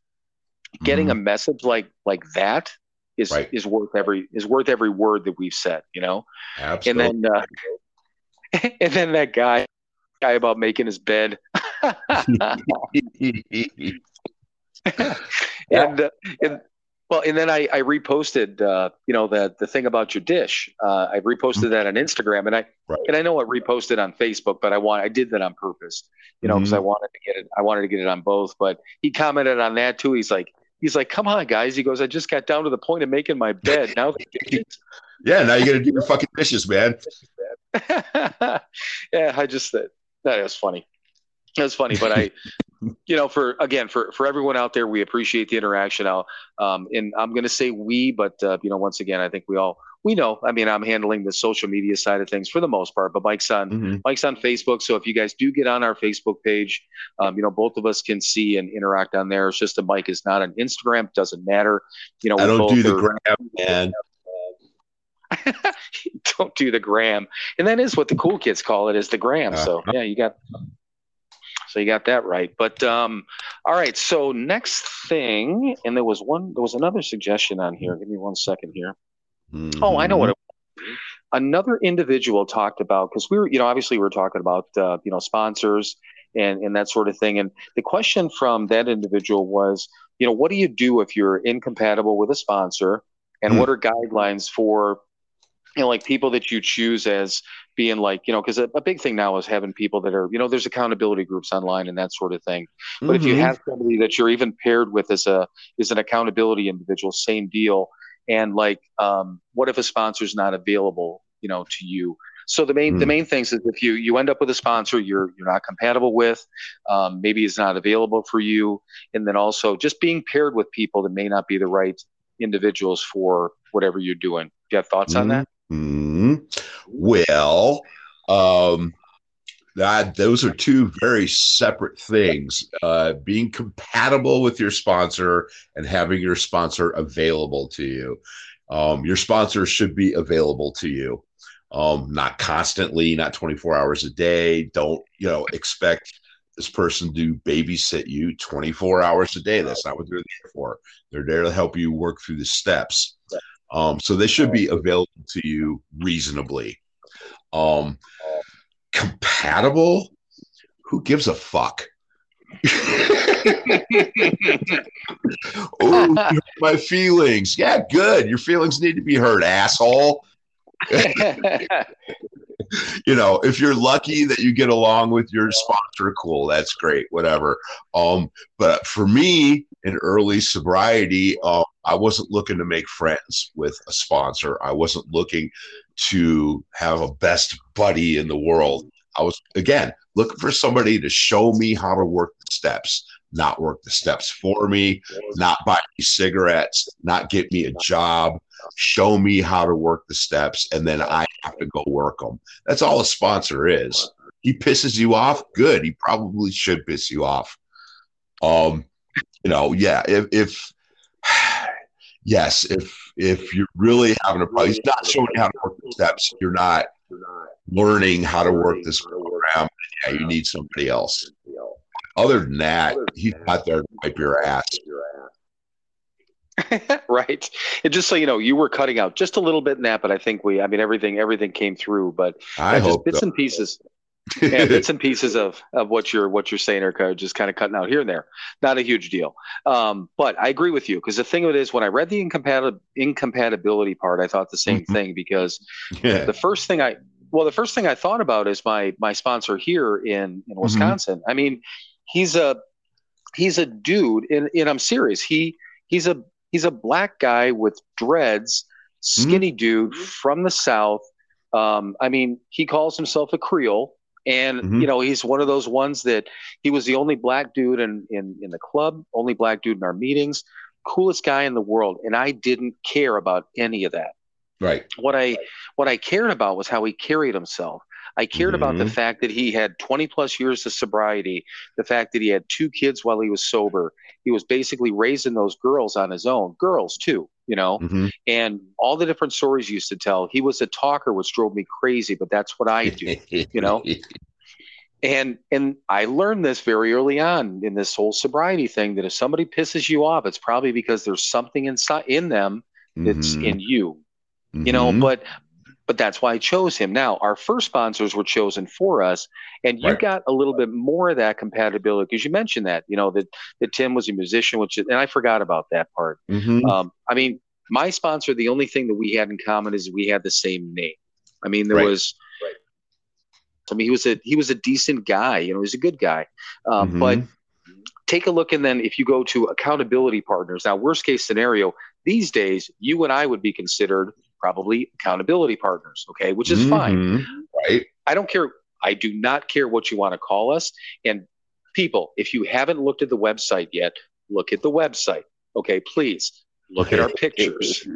[SPEAKER 1] getting a message like like that is
[SPEAKER 2] Right.
[SPEAKER 1] is worth every is worth every word that we've said. You know,
[SPEAKER 2] Absolutely.
[SPEAKER 1] and then uh, and then that guy guy about making his bed. and, uh, and well, and then I, I reposted, uh, you know, the the thing about your dish. Uh, I reposted that on Instagram, and I
[SPEAKER 2] Right.
[SPEAKER 1] and I know I reposted on Facebook, but I want I did that on purpose, you know, because I wanted to get it. I wanted to get it on both. But he commented on that too. He's like, he's like, come on, guys. He goes, I just got down to the point of making my bed. Now
[SPEAKER 2] yeah, now you got to do your fucking dishes, man.
[SPEAKER 1] yeah, I just that that funny. That's funny, but I, you know, for again, for for everyone out there, we appreciate the interaction. I'll, um, and I'm going to say we, but uh, you know, once again, I think we all we know. I mean, I'm handling the social media side of things for the most part, but Mike's on
[SPEAKER 2] Mhm.
[SPEAKER 1] Mike's on Facebook. So if you guys do get on our Facebook page, um, you know, both of us can see and interact on there. It's just that Mike is not on Instagram. Doesn't matter. You know,
[SPEAKER 2] I don't do the gram, man.
[SPEAKER 1] don't do the gram. And that is what the cool kids call it is the gram. So
[SPEAKER 2] Uh-huh.
[SPEAKER 1] yeah you got so you got that right. But um all right so next thing and there was one there was another suggestion on here. Give me one second here. Oh i know what it was. Another individual talked about because we were you know obviously we are talking about uh, you know sponsors and and that sort of thing. And the question from that individual was you know what do you do if you're incompatible with a sponsor? And
[SPEAKER 2] Hmm.
[SPEAKER 1] what are guidelines for you know, like people that you choose as being like, you know, because a, a, big thing now is having people that are, you know, there's accountability groups online and that sort of thing. But mm-hmm. if you mm-hmm. have somebody that you're even paired with as a is an accountability individual, same deal. And like, um, what if a sponsor's not available, you know, to you? So the main mm. the main things is if you you end up with a sponsor you're you're not compatible with, um, maybe it's not available for you, and then also just being paired with people that may not be the right individuals for whatever you're doing. Do you have thoughts mm. on that?
[SPEAKER 2] Mm. Well, um, that those are two very separate things. Uh, being compatible with your sponsor and having your sponsor available to you. Um, your sponsor should be available to you um, not constantly, not 24 hours a day. Don't, you know, expect this person to babysit you 24 hours a day. That's not what they're there for. They're there to help you work through the steps. Um, so they should be available to you reasonably. Um, compatible? Who gives a fuck? oh, my feelings. Yeah, good. Your feelings need to be heard, asshole. you know, if you're lucky that you get along with your sponsor, cool, that's great, whatever. Um, but for me, in early sobriety, um, I wasn't looking to make friends with a sponsor. I wasn't looking to have a best buddy in the world. I was again looking for somebody to show me how to work the steps, not work the steps for me, not buy me cigarettes, not get me a job, show me how to work the steps, and then I have to go work them. That's all a sponsor is. He pisses you off, good. He probably should piss you off. Um, you know, yeah. If, if yes, if if you're really having a problem, he's not showing you how to work the steps. You're not learning how to work this program. Yeah, you need somebody else. Other than that, he's not there to wipe your ass.
[SPEAKER 1] right. And just so you know, you were cutting out just a little bit in that, but I think we, I mean, everything, everything came through. But
[SPEAKER 2] I
[SPEAKER 1] just
[SPEAKER 2] hope
[SPEAKER 1] bits
[SPEAKER 2] so.
[SPEAKER 1] and pieces, yeah, bits and pieces of of what you're what you're saying are just kind of cutting out here and there. Not a huge deal. Um, but I agree with you because the thing of it is, when I read the incompatibility incompatibility part, I thought the same mm-hmm. thing because yeah. the first thing I well, the first thing I thought about is my my sponsor here in in mm-hmm. Wisconsin. Mm-hmm. I mean, he's a he's a dude, and, and I'm serious. He he's a he's a black guy with dreads, skinny mm-hmm. dude from the South. Um, I mean, he calls himself a Creole. And mm-hmm. you know he's one of those ones that he was the only black dude in, in in the club, only black dude in our meetings, coolest guy in the world, and I didn't care about any of that.
[SPEAKER 2] Right.
[SPEAKER 1] What I what I cared about was how he carried himself. I cared mm-hmm. about the mm-hmm. fact that he had 20 plus years of sobriety, the fact that he had two kids while he was sober. He was basically raising those girls on his own, girls too, you know, mm-hmm. and all the different stories he used to tell. He was a talker, which drove me crazy, but that's what I do, you know. And and I learned this very early on in this whole sobriety thing that if somebody pisses you off, it's probably because there's something inside in them that's mm-hmm. in you. You know, mm-hmm. but but that's why I chose him. Now, our first sponsors were chosen for us, and you right. got a little bit more of that compatibility because you mentioned that, you know, that, that Tim was a musician, which, and I forgot about that part. Mm-hmm. Um, I mean, my sponsor, the only thing that we had in common is we had the same name. I mean, there right. was, right. I mean, he was a, he was a decent guy, you know, he was a good guy. Um, mm-hmm. But take a look, and then if you go to accountability partners, now, worst case scenario, these days, you and I would be considered probably accountability partners, okay, which is mm-hmm. fine.
[SPEAKER 2] Right.
[SPEAKER 1] I don't care. I do not care what you want to call us. And people, if you haven't looked at the website yet, look at the website. Okay, please look at our pictures.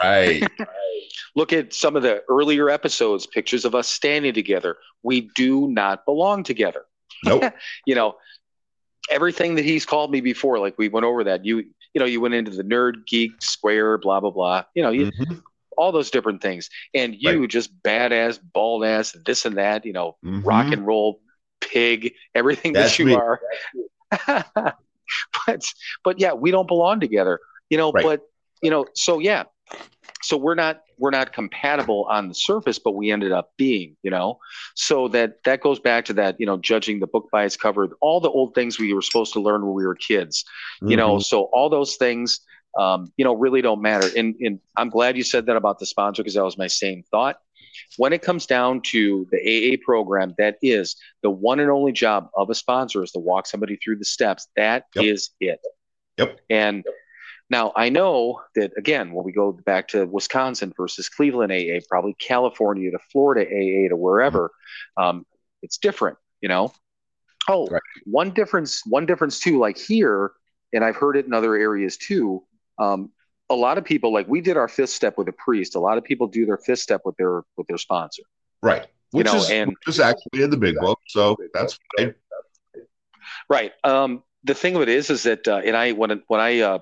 [SPEAKER 2] right.
[SPEAKER 1] look at some of the earlier episodes, pictures of us standing together. We do not belong together.
[SPEAKER 2] Nope.
[SPEAKER 1] you know, everything that he's called me before, like we went over that. You, you know, you went into the nerd, geek, square, blah blah blah. You know, you, mm-hmm all those different things. And you right. just badass, bald ass, this and that, you know, mm-hmm. rock and roll pig, everything That's that you me. are. but but yeah, we don't belong together. You know, right. but you know, so yeah. So we're not we're not compatible on the surface, but we ended up being, you know. So that that goes back to that, you know, judging the book by its cover, all the old things we were supposed to learn when we were kids. Mm-hmm. You know, mm-hmm. so all those things um, you know, really don't matter. And, and I'm glad you said that about the sponsor because that was my same thought. When it comes down to the AA program, that is the one and only job of a sponsor is to walk somebody through the steps. That
[SPEAKER 2] Yep.
[SPEAKER 1] is it.
[SPEAKER 2] Yep.
[SPEAKER 1] And now I know that again, when we go back to Wisconsin versus Cleveland AA, probably California to Florida AA to wherever, um, it's different, you know. Oh,
[SPEAKER 2] Right.
[SPEAKER 1] one difference, one difference too, like here, and I've heard it in other areas too. Um, a lot of people, like we did our fifth step with a priest. A lot of people do their fifth step with their with their sponsor.
[SPEAKER 2] Right.
[SPEAKER 1] You
[SPEAKER 2] Which
[SPEAKER 1] know,
[SPEAKER 2] is
[SPEAKER 1] and-
[SPEAKER 2] which is actually in the big book, so that's fine.
[SPEAKER 1] Right. Um, the thing of it is, is that, uh, and I when when I uh,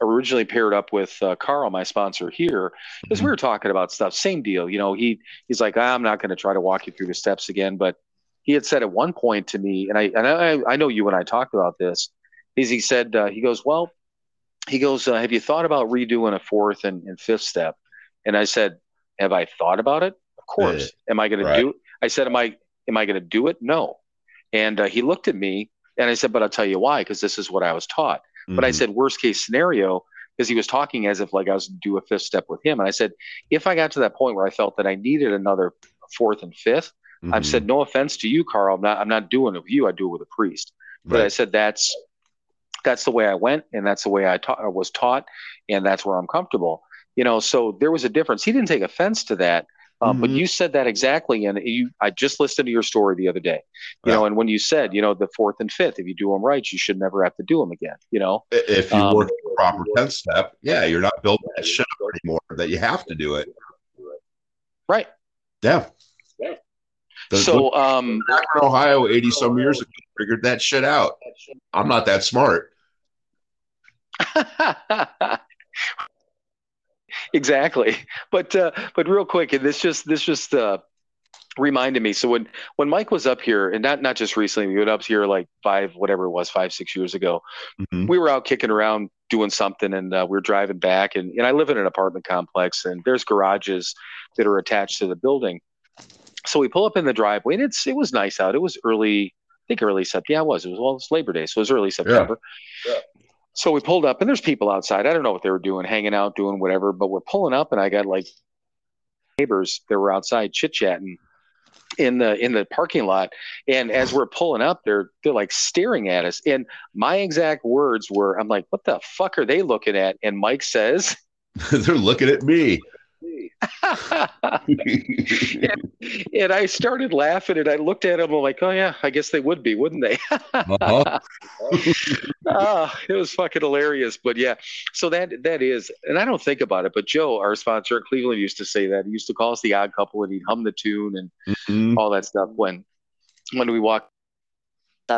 [SPEAKER 1] originally paired up with uh, Carl, my sponsor here, because we were talking about stuff. Same deal. You know, he he's like, I'm not going to try to walk you through the steps again, but he had said at one point to me, and I and I, I know you and I talked about this. Is he said uh, he goes, well, he goes, uh, have you thought about redoing a fourth and, and fifth step? And I said, have I thought about it? Of course. Am I going to do it? I said, am I am I going to do it? No. And uh, he looked at me and I said, but I'll tell you why, because this is what I was taught. But I
[SPEAKER 2] Mhm.
[SPEAKER 1] said, worst case scenario, because he was talking as if like I was do a fifth step with him. And I said, if I got to that point where I felt that I needed another fourth and 5th I've
[SPEAKER 2] Mhm.
[SPEAKER 1] said, no offense to you, Carl. I'm not, I'm not doing it with you. I do it with a priest. But I said, that's, that's the way I went. And that's the way I taught, I was taught. And that's where I'm comfortable. You know, so there was a difference. He didn't take offense to that. Um, But
[SPEAKER 2] Mhm.
[SPEAKER 1] you said that exactly, and you, I just listened to your story the other day. You
[SPEAKER 2] Yeah.
[SPEAKER 1] know, and when you said, you know, the fourth and fifth, if you do them right, you should never have to do them again. You know,
[SPEAKER 2] if you
[SPEAKER 1] um,
[SPEAKER 2] work the proper 10th step, yeah, you're not building that shit up anymore that you have to do it.
[SPEAKER 1] right?
[SPEAKER 2] Yeah. The-
[SPEAKER 1] so, um,
[SPEAKER 2] back in Ohio 80 some years ago figured that shit out. I'm not that smart.
[SPEAKER 1] exactly. But uh, but real quick, and this just this just uh, reminded me. So when when Mike was up here, and not not just recently, we went up here like five whatever it was, five six years ago.
[SPEAKER 2] Mhm.
[SPEAKER 1] We were out kicking around doing something, and uh, we were driving back, and and I live in an apartment complex, and there's garages that are attached to the building. So we pull up in the driveway, and it's it was nice out. It was early. I think early September. Yeah, it was. It was well, it was Labor Day, so it was early September. So we pulled up, and there's people outside. I don't know what they were doing, hanging out, doing whatever. But we're pulling up, and I got like neighbors that were outside chit chatting in the in the parking lot. And as we're pulling up, they're they're like staring at us. And my exact words were, "I'm like, what the fuck are they looking at?" And Mike says.
[SPEAKER 2] They're looking at me.
[SPEAKER 1] and I started laughing and I looked at him. I'm like, oh yeah, I guess they would be, wouldn't they?
[SPEAKER 2] Uh-huh.
[SPEAKER 1] Ah, it was fucking hilarious. But yeah, so that that is, and I don't think about it, but Joe, our sponsor at Cleveland, used to say that. He used to call us the odd couple, and he'd hum the tune and
[SPEAKER 2] Mhm.
[SPEAKER 1] all that stuff when when we walked.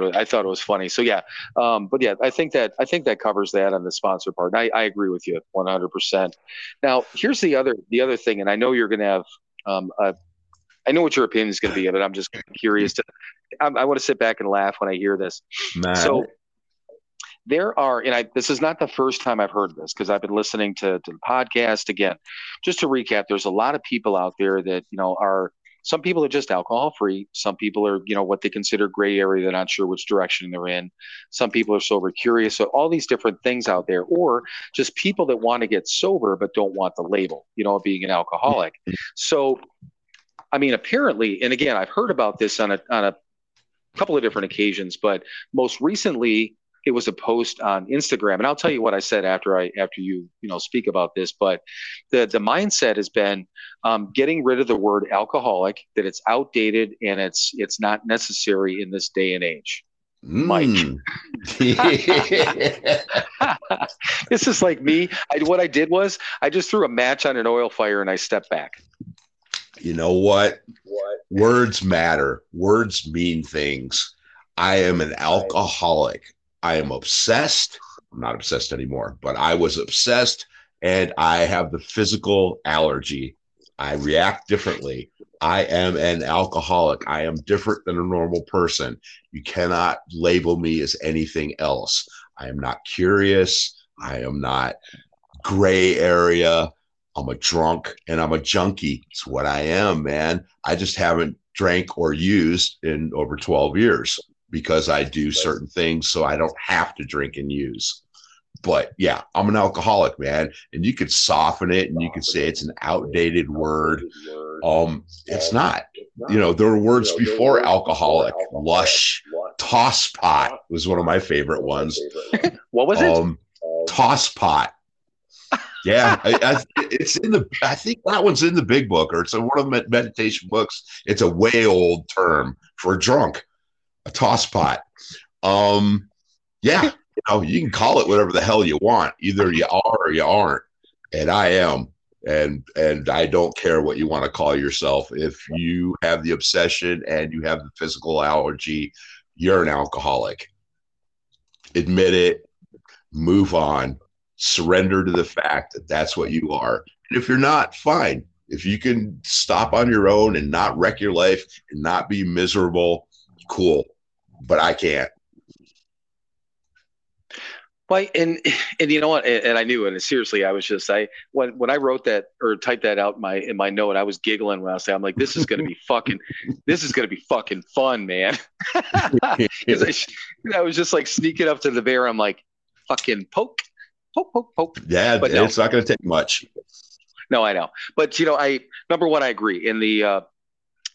[SPEAKER 1] I thought it was funny. So yeah, um, but yeah, I think that I think that covers that on the sponsor part. And I, I agree with you 100. percent Now, here's the other the other thing, and I know you're going to have. Um, a, I know what your opinion is going to be, but I'm just curious to. I, I want to sit back and laugh when I hear this.
[SPEAKER 2] Man.
[SPEAKER 1] So there are, and I this is not the first time I've heard this because I've been listening to, to the podcast again. Just to recap, there's a lot of people out there that you know are some people are just alcohol free. Some people are you know what they consider gray area. They're not sure which direction they're in. Some people are sober curious. So all these different things out there, or just people that want to get sober but don't want the label, you know, being an alcoholic. Mm-hmm. So, I mean, apparently, and again, I've heard about this on a on a couple of different occasions, but most recently it was a post on Instagram, and I'll tell you what I said after I after you you know speak about this. But the the mindset has been um, getting rid of the word alcoholic, that it's outdated and it's it's not necessary in this day and age. Mike.
[SPEAKER 2] Mm.
[SPEAKER 1] this is like me. I, what I did was I just threw a match on an oil fire and I stepped back.
[SPEAKER 2] you know what? Words matter. Words mean things. I am an alcoholic. I am obsessed. I'm not obsessed anymore, but I was obsessed and I have the physical allergy. I react differently. I am an alcoholic. I am different than a normal person. You cannot label me as anything else. I am not curious. I am not gray area. I'm a drunk and I'm a junkie. It's what I am, man. I just haven't drank or used in over 12 years because I do certain things so I don't have to drink and use. but yeah, I'm an alcoholic, man. And you could soften it and you could say it's an outdated word. Um, it's not. You know, there were words before alcoholic, lush, toss pot was one of my favorite ones.
[SPEAKER 1] what was it?
[SPEAKER 2] Um, toss pot. Yeah, I, I, it's in the. I think that one's in the big book, or it's in one of the meditation books. It's a way old term for drunk, a toss pot. Um, yeah, you know, you can call it whatever the hell you want. Either you are or you aren't, and I am, and and I don't care what you want to call yourself. If you have the obsession and you have the physical allergy, you're an alcoholic. Admit it. Move on surrender to the fact that that's what you are. And if you're not, fine. If you can stop on your own and not wreck your life and not be miserable, cool. But I can't.
[SPEAKER 1] Well, and and you know what? And, and I knew, and seriously, I was just I when when I wrote that or typed that out in my in my note, I was giggling when I was saying, I'm like, this is gonna be fucking, this is gonna be fucking fun, man. Because I, I was just like sneaking up to the bear. I'm like, fucking poke, poke, poke, poke.
[SPEAKER 2] Yeah,
[SPEAKER 1] But
[SPEAKER 2] it's
[SPEAKER 1] no.
[SPEAKER 2] not going to take much.
[SPEAKER 1] No, I know, but you know, I number one, I agree. In the uh,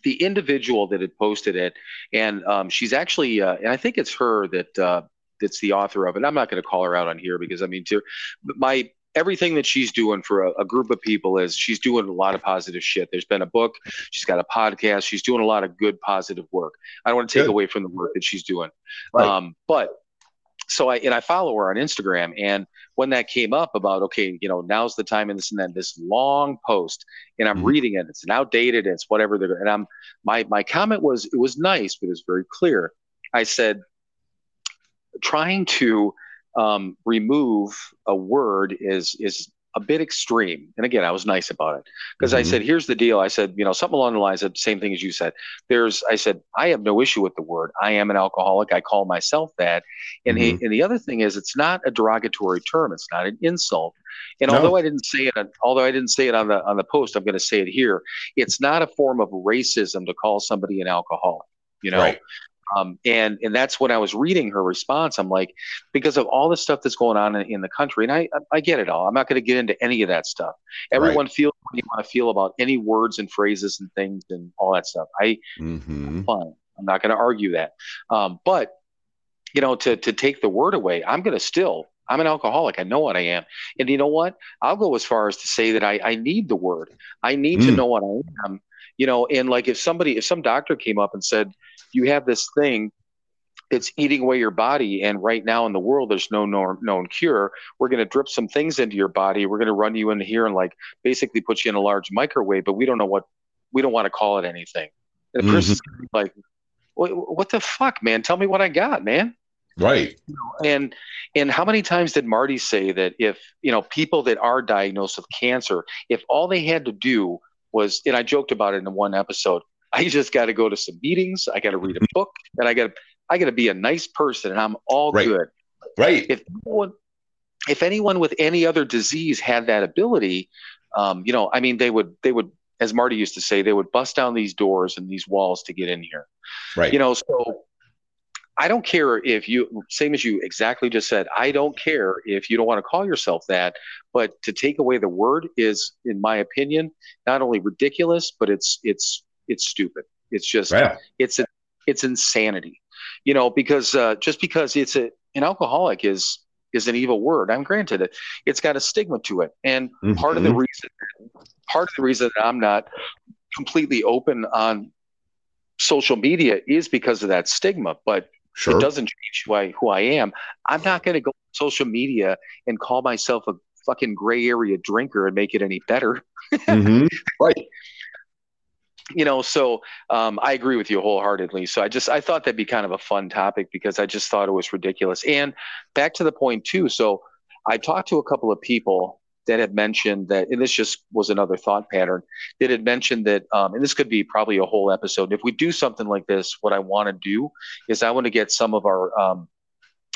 [SPEAKER 1] the individual that had posted it, and um, she's actually, uh, and I think it's her that uh, that's the author of it. I'm not going to call her out on here because I mean, to my everything that she's doing for a, a group of people is she's doing a lot of positive shit. There's been a book, she's got a podcast, she's doing a lot of good positive work. I don't want to take
[SPEAKER 2] Good.
[SPEAKER 1] away from the work that she's doing,
[SPEAKER 2] Right.
[SPEAKER 1] um, but so I and I follow her on Instagram, and when that came up about okay, you know, now's the time and this and then this long post, and I'm
[SPEAKER 2] Mhm.
[SPEAKER 1] reading it, it's an outdated, it's whatever. They're, and I'm my my comment was it was nice, but it was very clear. I said trying to um, remove a word is is a bit extreme. And again, I was nice about it because I
[SPEAKER 2] Mhm.
[SPEAKER 1] said, here's the deal. I said, you know, something along the lines of the same thing as you said. There's, I said, I have no issue with the word. I am an alcoholic. I call myself that. And, he, and the other thing is, it's not a derogatory term. It's not an insult. And
[SPEAKER 2] No.
[SPEAKER 1] although I didn't say it, on, although I didn't say it on the on the post, I'm going to say it here. It's not a form of racism to call somebody an alcoholic. You know,
[SPEAKER 2] Right.
[SPEAKER 1] Um, and and that's when I was reading her response. I'm like, because of all the stuff that's going on in, in the country, and I I get it all. I'm not going to get into any of that stuff. Everyone feels what you want to feel about any words and phrases and things and all that stuff. I
[SPEAKER 2] Mhm.
[SPEAKER 1] fine. I'm not going to argue that. Um, but you know, to to take the word away, I'm going to still. I'm an alcoholic. I know what I am. And you know what? I'll go as far as to say that I, I need the word. I need to
[SPEAKER 2] Mm.
[SPEAKER 1] know what I am. You know, and like if somebody, if some doctor came up and said, you have this thing, it's eating away your body, and right now in the world there's no known, known cure. We're going to drip some things into your body. We're going to run you in here and like basically put you in a large microwave, but we don't know what we don't want to call it anything. And the person's mm-hmm. be like, what, what the fuck, man? Tell me what I got, man
[SPEAKER 2] Right.
[SPEAKER 1] and and how many times did marty say that if you know people that are diagnosed with cancer if all they had to do was and i joked about it in one episode i just got to go to some meetings i got to read a book and i got to i got to be a nice person and i'm all
[SPEAKER 2] Right.
[SPEAKER 1] good
[SPEAKER 2] Right.
[SPEAKER 1] if anyone if anyone with any other disease had that ability um, you know i mean they would they would as marty used to say they would bust down these doors and these walls to get in here
[SPEAKER 2] Right.
[SPEAKER 1] you know so i don't care if you same as you exactly just said i don't care if you don't want to call yourself that but to take away the word is in my opinion not only ridiculous but it's it's it's stupid it's just
[SPEAKER 2] Yeah.
[SPEAKER 1] it's it's insanity you know because uh, just because it's a an alcoholic is is an evil word i'm granted it it's got a stigma to it and part of the
[SPEAKER 2] Mhm.
[SPEAKER 1] reason part of the reason that i'm not completely open on social media is because of that stigma but
[SPEAKER 2] Sure.
[SPEAKER 1] it doesn't change who I, who I am. I'm not going to go on social media and call myself a fucking gray area drinker and make it any better.
[SPEAKER 2] Mhm. Right.
[SPEAKER 1] You know, so um, I agree with you wholeheartedly. So I just I thought that'd be kind of a fun topic because I just thought it was ridiculous. And back to the point too. So I talked to a couple of people that had mentioned that, and this just was another thought pattern that had mentioned that, um, and this could be probably a whole episode. If we do something like this, what I want to do is I want to get some of our um,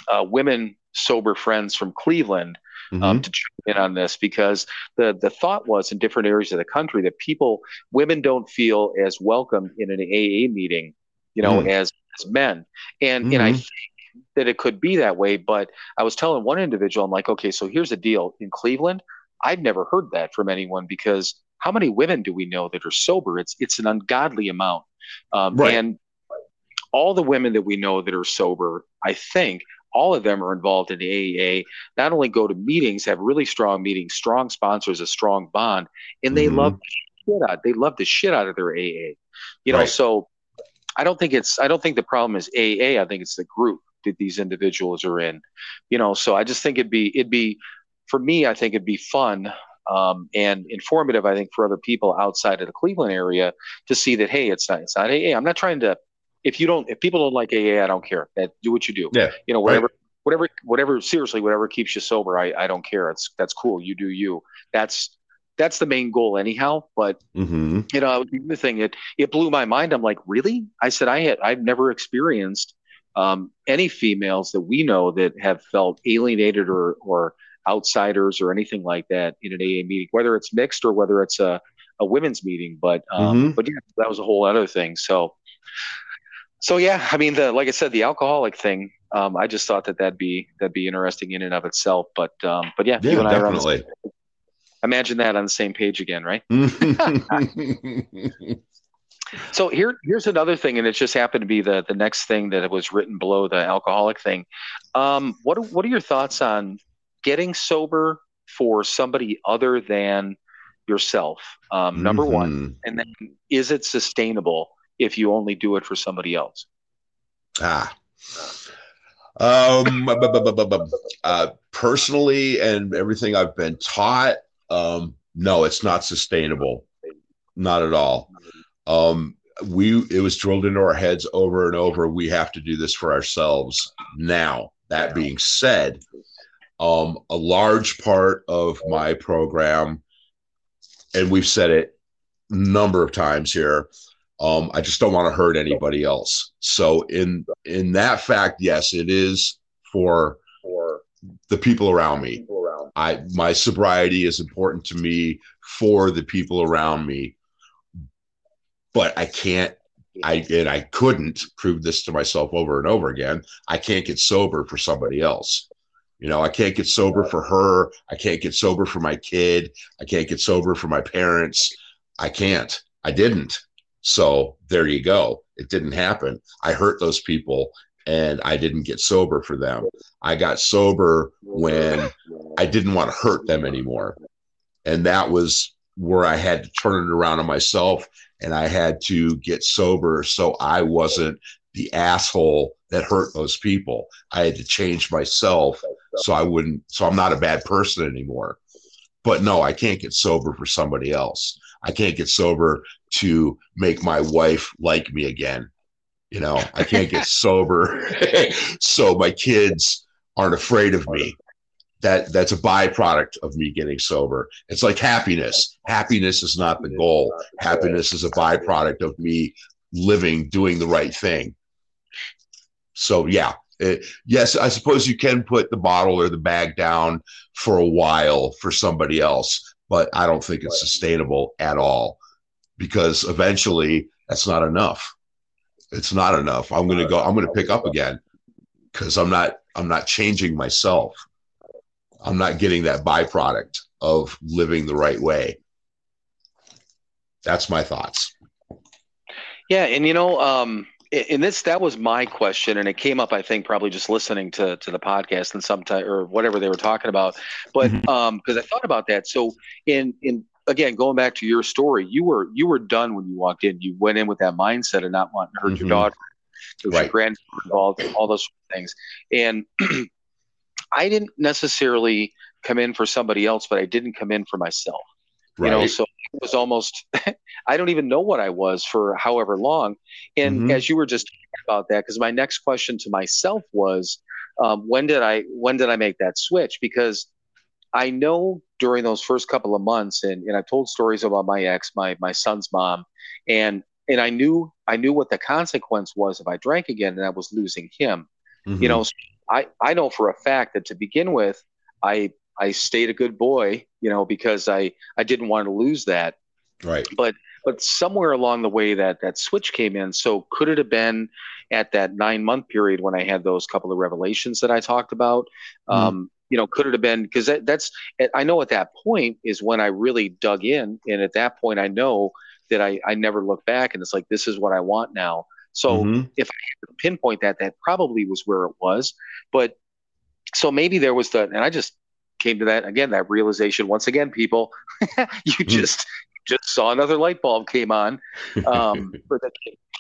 [SPEAKER 1] uh, women sober friends from Cleveland um,
[SPEAKER 2] Mhm.
[SPEAKER 1] to chime in on this because the the thought was in different areas of the country that people women don't feel as welcome in an AA meeting, you know,
[SPEAKER 2] Mm.
[SPEAKER 1] as as men, and and I
[SPEAKER 2] Mhm.
[SPEAKER 1] think that it could be that way, but I was telling one individual, I'm like, okay, so here's the deal. In Cleveland, I've never heard that from anyone because how many women do we know that are sober? It's it's an ungodly amount, um,
[SPEAKER 2] Right.
[SPEAKER 1] and all the women that we know that are sober, I think all of them are involved in the AEA. Not only go to meetings, have really strong meetings, strong sponsors, a strong bond, and they
[SPEAKER 2] Mhm.
[SPEAKER 1] love the shit out. They love the shit out of their AA. You know,
[SPEAKER 2] Right.
[SPEAKER 1] so I don't think it's I don't think the problem is AA. I think it's the group that these individuals are in. You know, so I just think it'd be it'd be for me. I think it'd be fun um, and informative. I think for other people outside of the Cleveland area to see that hey, it's not it's not AA. I'm not trying to. If you don't, if people don't like AA, I don't care. That do what you do.
[SPEAKER 2] Yeah,
[SPEAKER 1] You know, whatever, whatever, whatever. Seriously, whatever keeps you sober, I I don't care. It's that's cool. You do you. That's that's the main goal anyhow. But
[SPEAKER 2] hmm
[SPEAKER 1] you know the thing it it blew my mind i'm like really i said i had i've never experienced um, any females that we know that have felt alienated or or outsiders or anything like that in an aa meeting whether it's mixed or whether it's a, a women's meeting but um,
[SPEAKER 2] Mhm.
[SPEAKER 1] but yeah that was a whole other thing so so yeah i mean the like i said the alcoholic thing um, i just thought that that'd be that'd be interesting in and of itself but um, but yeah,
[SPEAKER 2] Yeah,
[SPEAKER 1] you and I are on
[SPEAKER 2] definitely.
[SPEAKER 1] imagine that on the same page again right So here, here's another thing, and it just happened to be the the next thing that was written below the alcoholic thing. Um, what what are your thoughts on getting sober for somebody other than yourself? Um, number one, and then is it sustainable if you only do it for somebody else?
[SPEAKER 2] Ah. Um, uh, personally, and everything I've been taught, um, no, it's not sustainable, not at all. Um, we it was drilled into our heads over and over. We have to do this for ourselves now. That being said, um, a large part of my program, and we've said it a number of times here, um, I just don't want to hurt anybody else. So in in that fact, yes, it is for the people around me. I my sobriety is important to me for the people around me. But I can't I and I couldn't prove this to myself over and over again. I can't get sober for somebody else. You know, I can't get sober for her. I can't get sober for my kid. I can't get sober for my parents. I can't. I didn't. So there you go. It didn't happen. I hurt those people and I didn't get sober for them. I got sober when I didn't want to hurt them anymore. And that was where I had to turn it around on myself and I had to get sober so I wasn't the asshole that hurt those people. I had to change myself so I wouldn't, so I'm not a bad person anymore. But no, I can't get sober for somebody else. I can't get sober to make my wife like me again. You know, I can't get sober so my kids aren't afraid of me. That that's a byproduct of me getting sober. It's like happiness. Happiness is not the goal. Happiness is a byproduct of me living, doing the right thing. So yeah, it, yes, I suppose you can put the bottle or the bag down for a while for somebody else, but I don't think it's sustainable at all because eventually that's not enough. It's not enough. I'm going to go, I'm going to pick up again because I'm not, I'm not changing myself. I'm not getting that byproduct of living the right way. That's my thoughts.
[SPEAKER 1] Yeah, and you know, um, and this that was my question, and it came up, I think, probably just listening to to the podcast and sometime or whatever they were talking about. But
[SPEAKER 2] Mhm.
[SPEAKER 1] um, because I thought about that, so in in again going back to your story, you were you were done when you walked in. You went in with that mindset of not wanting to hurt
[SPEAKER 2] Mhm.
[SPEAKER 1] your daughter. Was
[SPEAKER 2] Right.
[SPEAKER 1] your grandfather involved, all those things, and I didn't necessarily come in for somebody else, but I didn't come in for myself
[SPEAKER 2] Right.
[SPEAKER 1] you know so was almost i don't even know what i was for however long and
[SPEAKER 2] Mhm.
[SPEAKER 1] as you were just talking about that because my next question to myself was um, when did i when did i make that switch because i know during those first couple of months and, and i've told stories about my ex my my son's mom and and i knew i knew what the consequence was if i drank again and I was losing him
[SPEAKER 2] Mhm.
[SPEAKER 1] you know i i know for a fact that to begin with i i stayed a good boy you know because i i didn't want to lose that
[SPEAKER 2] right.
[SPEAKER 1] but but somewhere along the way that that switch came in so could it have been at that nine month period when I had those couple of revelations that I talked about. Mm. Um, you know, could it have been because that, that's I know at that point is when I really dug in, and at that point I know that I I never look back, and it's like this is what I want now. So mm-hmm. if I had to pinpoint that, that probably was where it was. But so maybe there was the, and I just came to that again, that realization once again, people, you mm. just just saw another light bulb came on, um, or that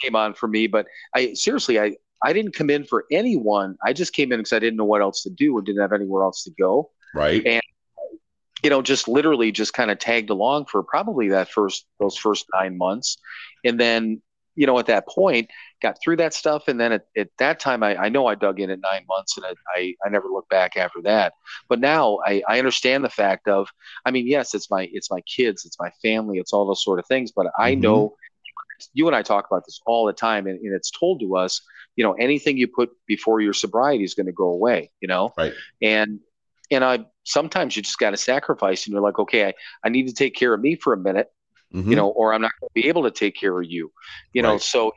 [SPEAKER 1] came on for me. But I seriously, I I didn't come in for anyone. I just came in because I didn't know what else to do or didn't have anywhere else to go.
[SPEAKER 2] Right.
[SPEAKER 1] And you know, just literally just kind of tagged along for probably that first those first nine months, and then you know, at that point, got through that stuff. And then at, at that time, I, I know I dug in at nine months and I, I, I never looked back after that. But now I, I understand the fact of, I mean, yes, it's my, it's my kids, it's my family, it's all those sort of things. But I mm-hmm. know you and I talk about this all the time and, and it's told to us, you know, anything you put before your sobriety is going to go away, you know?
[SPEAKER 2] Right.
[SPEAKER 1] And, and I, sometimes you just got to sacrifice and you're like, okay, I, I need to take care of me for a minute mm-hmm. you know, or I'm not going to be able to take care of you, you know. Right. So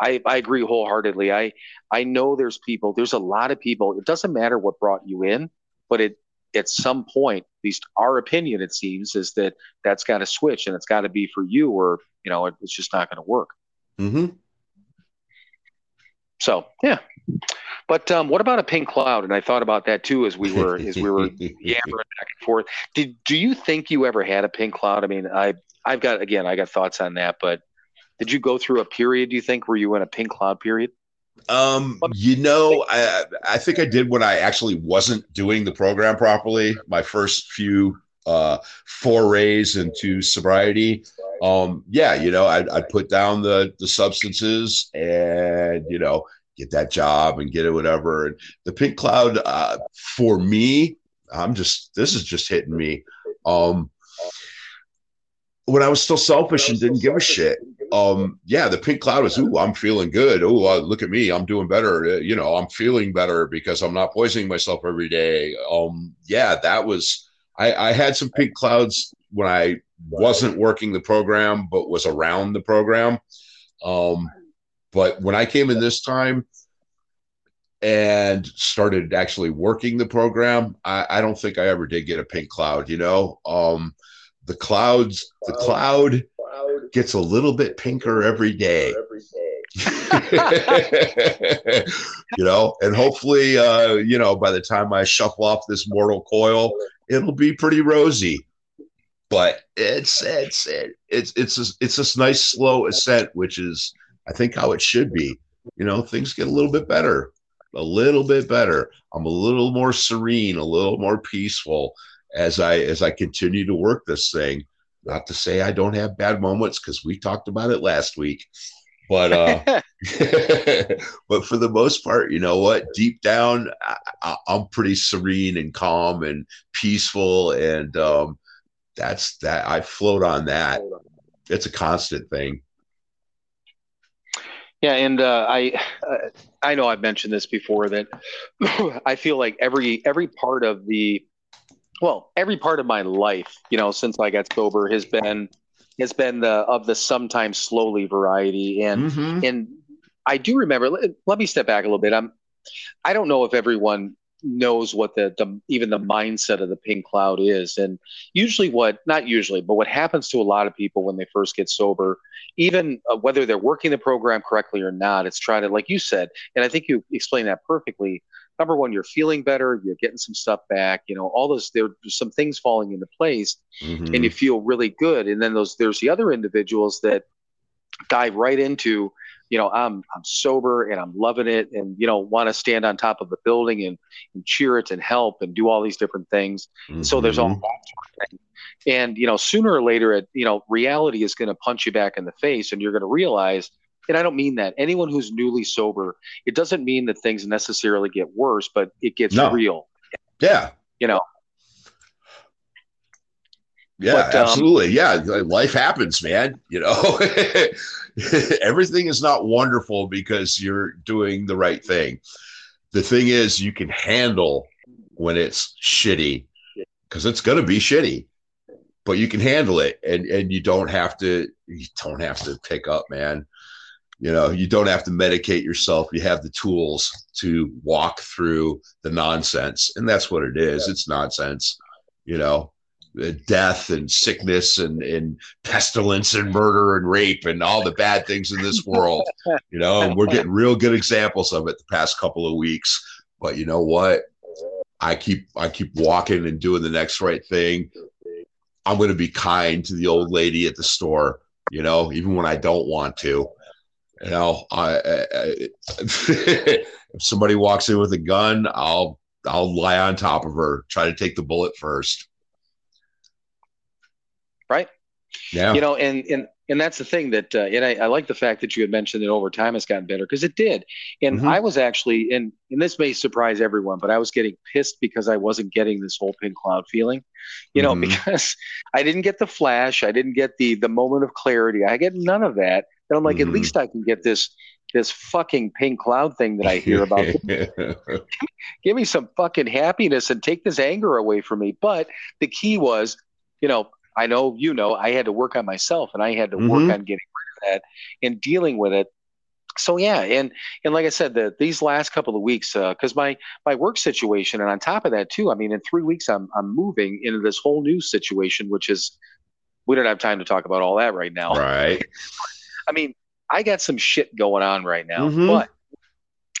[SPEAKER 1] I, I agree wholeheartedly. I I know there's people, there's a lot of people. It doesn't matter what brought you in, but it at some point, at least our opinion, it seems, is that that's got to switch and it's got to be for you, or you know, it, it's just not going to work.
[SPEAKER 2] Mm-hmm.
[SPEAKER 1] So yeah. But um, what about a pink cloud? And I thought about that too as we were as we were yammering back and forth. Did do you think you ever had a pink cloud? I mean, I I've got again, I got thoughts on that, but did you go through a period? Do you think were you in a pink cloud period?
[SPEAKER 2] Um, you know, I I think I did when I actually wasn't doing the program properly. My first few uh, forays into sobriety. Um, yeah, you know, I'd, I'd put down the the substances and you know get that job and get it whatever. And the pink cloud uh, for me, I'm just this is just hitting me. Um, when I was still selfish and didn't give a shit. Um, yeah, the pink cloud is, ooh, I'm feeling good. Oh, uh, look at me, I'm doing better. Uh, you know, I'm feeling better because I'm not poisoning myself every day. Um, yeah, that was. I, I had some pink clouds when I wasn't working the program, but was around the program. Um, but when I came in this time and started actually working the program, I, I don't think I ever did get a pink cloud. You know, um, the clouds the cloud gets a little bit pinker every day. You know and hopefully uh you know by the time i shuffle off this mortal coil it'll be pretty rosy. But it's it's it's it's a, it's this nice slow ascent which is i think how it should be. You know things get a little bit better a little bit better. I'm a little more serene a little more peaceful as I as I continue to work this thing. Not to say I don't have bad moments because we talked about it last week, but uh, but for the most part, you know what? Deep down, I, am pretty serene and calm and peaceful, and um, that's that. I float on that. It's a constant thing.
[SPEAKER 1] Yeah, and uh, I uh, I know I've mentioned this before that I feel like every every part of the well, every part of my life, you know, since I got sober has been has been the of the sometimes slowly variety. And mm-hmm. and I do remember let, let, me step back a little bit. I'm I don't know if everyone knows what the, the even the mindset of the pink cloud is. And usually what not usually, but what happens to a lot of people when they first get sober, even uh, whether they're working the program correctly or not, it's trying to like you said, and I think you explained that perfectly number one, you're feeling better, you're getting some stuff back, you know, all those there's some things falling into place mm-hmm. and you feel really good. And then those there's the other individuals that dive right into, you know, I'm I'm sober and I'm loving it and you know, want to stand on top of a building and, and cheer it and help and do all these different things. Mm-hmm. So there's all mm-hmm. and you know, sooner or later it, you know, reality is going to punch you back in the face and you're going to realize and I don't mean that. Anyone who's newly sober, it doesn't mean that things necessarily get worse, but it gets no. real.
[SPEAKER 2] Yeah.
[SPEAKER 1] You know.
[SPEAKER 2] Yeah, but, um, absolutely. Yeah, life happens, man. You know, everything is not wonderful because you're doing the right thing. The thing is, you can handle when it's shitty because it's going to be shitty, but you can handle it, and and you don't have to. You don't have to pick up, man you know, you don't have to medicate yourself. You have the tools to walk through the nonsense. And that's what it is. It's nonsense, you know, uh, death and sickness and, and pestilence and murder and rape and all the bad things in this world, you know, and we're getting real good examples of it the past couple of weeks. But you know what? I keep I keep walking and doing the next right thing. I'm going to be kind to the old lady at the store, you know, even when I don't want to. You know, I, I, I if somebody walks in with a gun, I'll I'll lie on top of her, try to take the bullet first.
[SPEAKER 1] Right.
[SPEAKER 2] Yeah.
[SPEAKER 1] You know, and and and that's the thing that, uh, and I, I, like the fact that you had mentioned that over time it's gotten better because it did. And mm-hmm. I was actually, and and this may surprise everyone, but I was getting pissed because I wasn't getting this whole pink cloud feeling, you know, mm-hmm. because I didn't get the flash, I didn't get the the moment of clarity, I get none of that. And I'm like, mm-hmm. at least I can get this this fucking pink cloud thing that I hear about. Give me some fucking happiness and take this anger away from me. But the key was, you know, I know you know I had to work on myself and I had to mm-hmm. work on getting rid of that and dealing with it. So yeah, and and like I said, the, these last couple of weeks, because uh, my my work situation, and on top of that too, I mean, in three weeks, I'm I'm moving into this whole new situation, which is we don't have time to talk about all that right now.
[SPEAKER 2] Right.
[SPEAKER 1] I mean, I got some shit going on right now,
[SPEAKER 2] mm-hmm.
[SPEAKER 1] but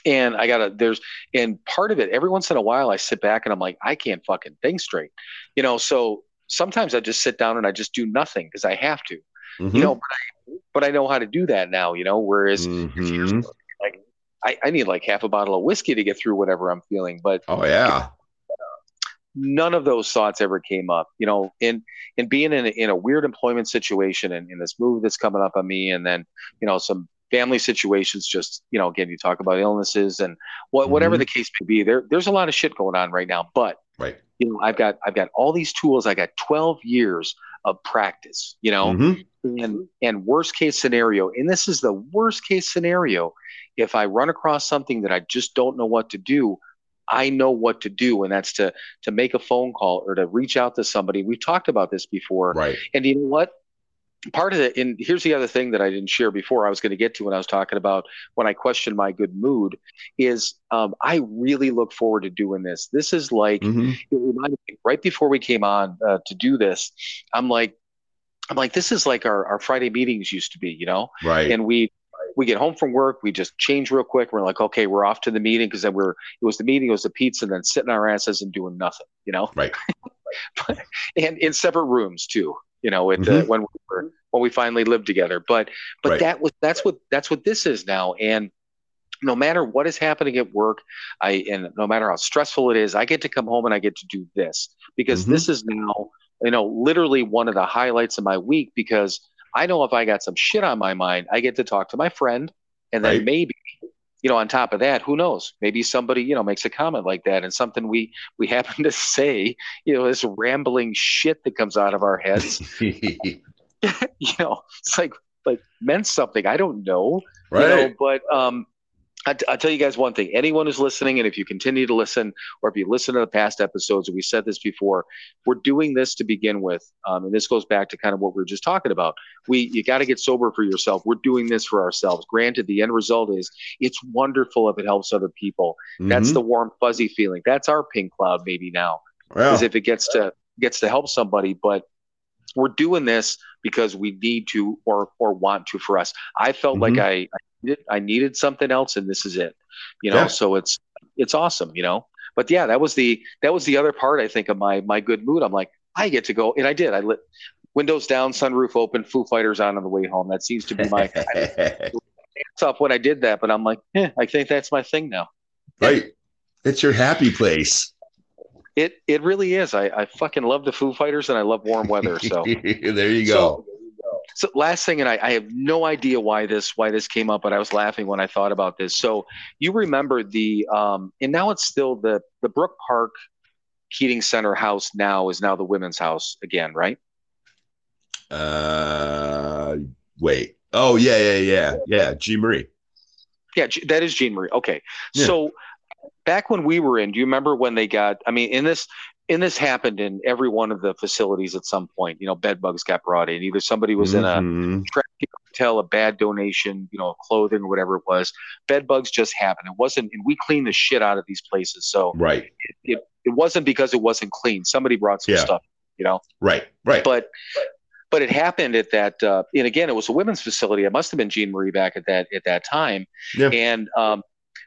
[SPEAKER 1] and I gotta there's and part of it every once in a while I sit back and I'm like I can't fucking think straight, you know. So sometimes I just sit down and I just do nothing because I have to, mm-hmm. you know. But I, but I know how to do that now, you know. Whereas
[SPEAKER 2] mm-hmm.
[SPEAKER 1] like I, I need like half a bottle of whiskey to get through whatever I'm feeling. But
[SPEAKER 2] oh yeah,
[SPEAKER 1] none of those thoughts ever came up, you know. In in being in a, in a weird employment situation and in this move that's coming up on me, and then you know some family situations just you know again you talk about illnesses and what mm-hmm. whatever the case may be there there's a lot of shit going on right now but
[SPEAKER 2] right
[SPEAKER 1] you know i've got i've got all these tools i got 12 years of practice you know
[SPEAKER 2] mm-hmm.
[SPEAKER 1] and and worst case scenario and this is the worst case scenario if i run across something that i just don't know what to do i know what to do and that's to to make a phone call or to reach out to somebody. We've talked about this before.
[SPEAKER 2] Right.
[SPEAKER 1] And you know what? Part of it and here's the other thing that i didn't share before i was going to get to when i was talking about when i questioned my good mood is um, i really look forward to doing this. This is like
[SPEAKER 2] mm-hmm.
[SPEAKER 1] me, right before we came on uh, to do this i'm like i'm like this is like our, our friday meetings used to be you know?
[SPEAKER 2] Right.
[SPEAKER 1] And we we get home from work we just change real quick we're like okay we're off to the meeting because then we're it was the meeting it was the pizza and then sitting our asses and doing nothing you know
[SPEAKER 2] right
[SPEAKER 1] and in separate rooms too you know, with mm-hmm. when we were when we finally lived together. But but right. that was that's what that's what this is now. And no matter what is happening at work, I and no matter how stressful it is, I get to come home and I get to do this because mm-hmm. this is now, you know, literally one of the highlights of my week because I know if I got some shit on my mind, I get to talk to my friend and then right. maybe you know, on top of that, who knows? Maybe somebody, you know, makes a comment like that and something we we happen to say, you know, this rambling shit that comes out of our heads. you know, it's like like meant something. I don't know.
[SPEAKER 2] Right. You know,
[SPEAKER 1] but um I'll tell you guys one thing. Anyone who's listening, and if you continue to listen, or if you listen to the past episodes, we said this before, we're doing this to begin with, um, and this goes back to kind of what we were just talking about. We you got to get sober for yourself. We're doing this for ourselves. Granted, the end result is it's wonderful if it helps other people. Mm-hmm. That's the warm fuzzy feeling. That's our pink cloud maybe now, because if it gets to gets to help somebody, but we're doing this because we need to or or want to for us. I felt mm-hmm. like I, I I needed something else, and this is it. You know, yeah. so it's it's awesome. You know, but yeah, that was the that was the other part I think of my my good mood. I'm like, I get to go, and I did. I lit windows down, sunroof open, Foo Fighters on on the way home. That seems to be my tough when I did that, but I'm like, eh, I think that's my thing now.
[SPEAKER 2] Right, it's your happy place.
[SPEAKER 1] It it really is. I, I fucking love the Foo Fighters and I love warm weather. So
[SPEAKER 2] there you go.
[SPEAKER 1] So, so last thing, and I, I, have no idea why this why this came up, but I was laughing when I thought about this. So you remember the um, and now it's still the the Brook Park Keating Center house now is now the women's house again, right?
[SPEAKER 2] Uh, wait. Oh yeah, yeah, yeah, yeah. Jean Marie.
[SPEAKER 1] Yeah, that is Jean Marie. Okay, yeah. so back when we were in, do you remember when they got? I mean, in this and this happened in every one of the facilities at some point. You know, bed bugs got brought in. Either somebody was mm-hmm. in a mm-hmm. tell a bad donation, you know, clothing or whatever it was. Bed bugs just happened. It wasn't, and we cleaned the shit out of these places. So
[SPEAKER 2] right,
[SPEAKER 1] it, it, it wasn't because it wasn't clean. Somebody brought some
[SPEAKER 2] Yeah.
[SPEAKER 1] stuff, you know.
[SPEAKER 2] right, right.
[SPEAKER 1] But but it happened at that, uh, and again, it was a women's facility. It must have been Jean Marie back at that at that time.
[SPEAKER 2] Yeah.
[SPEAKER 1] And um,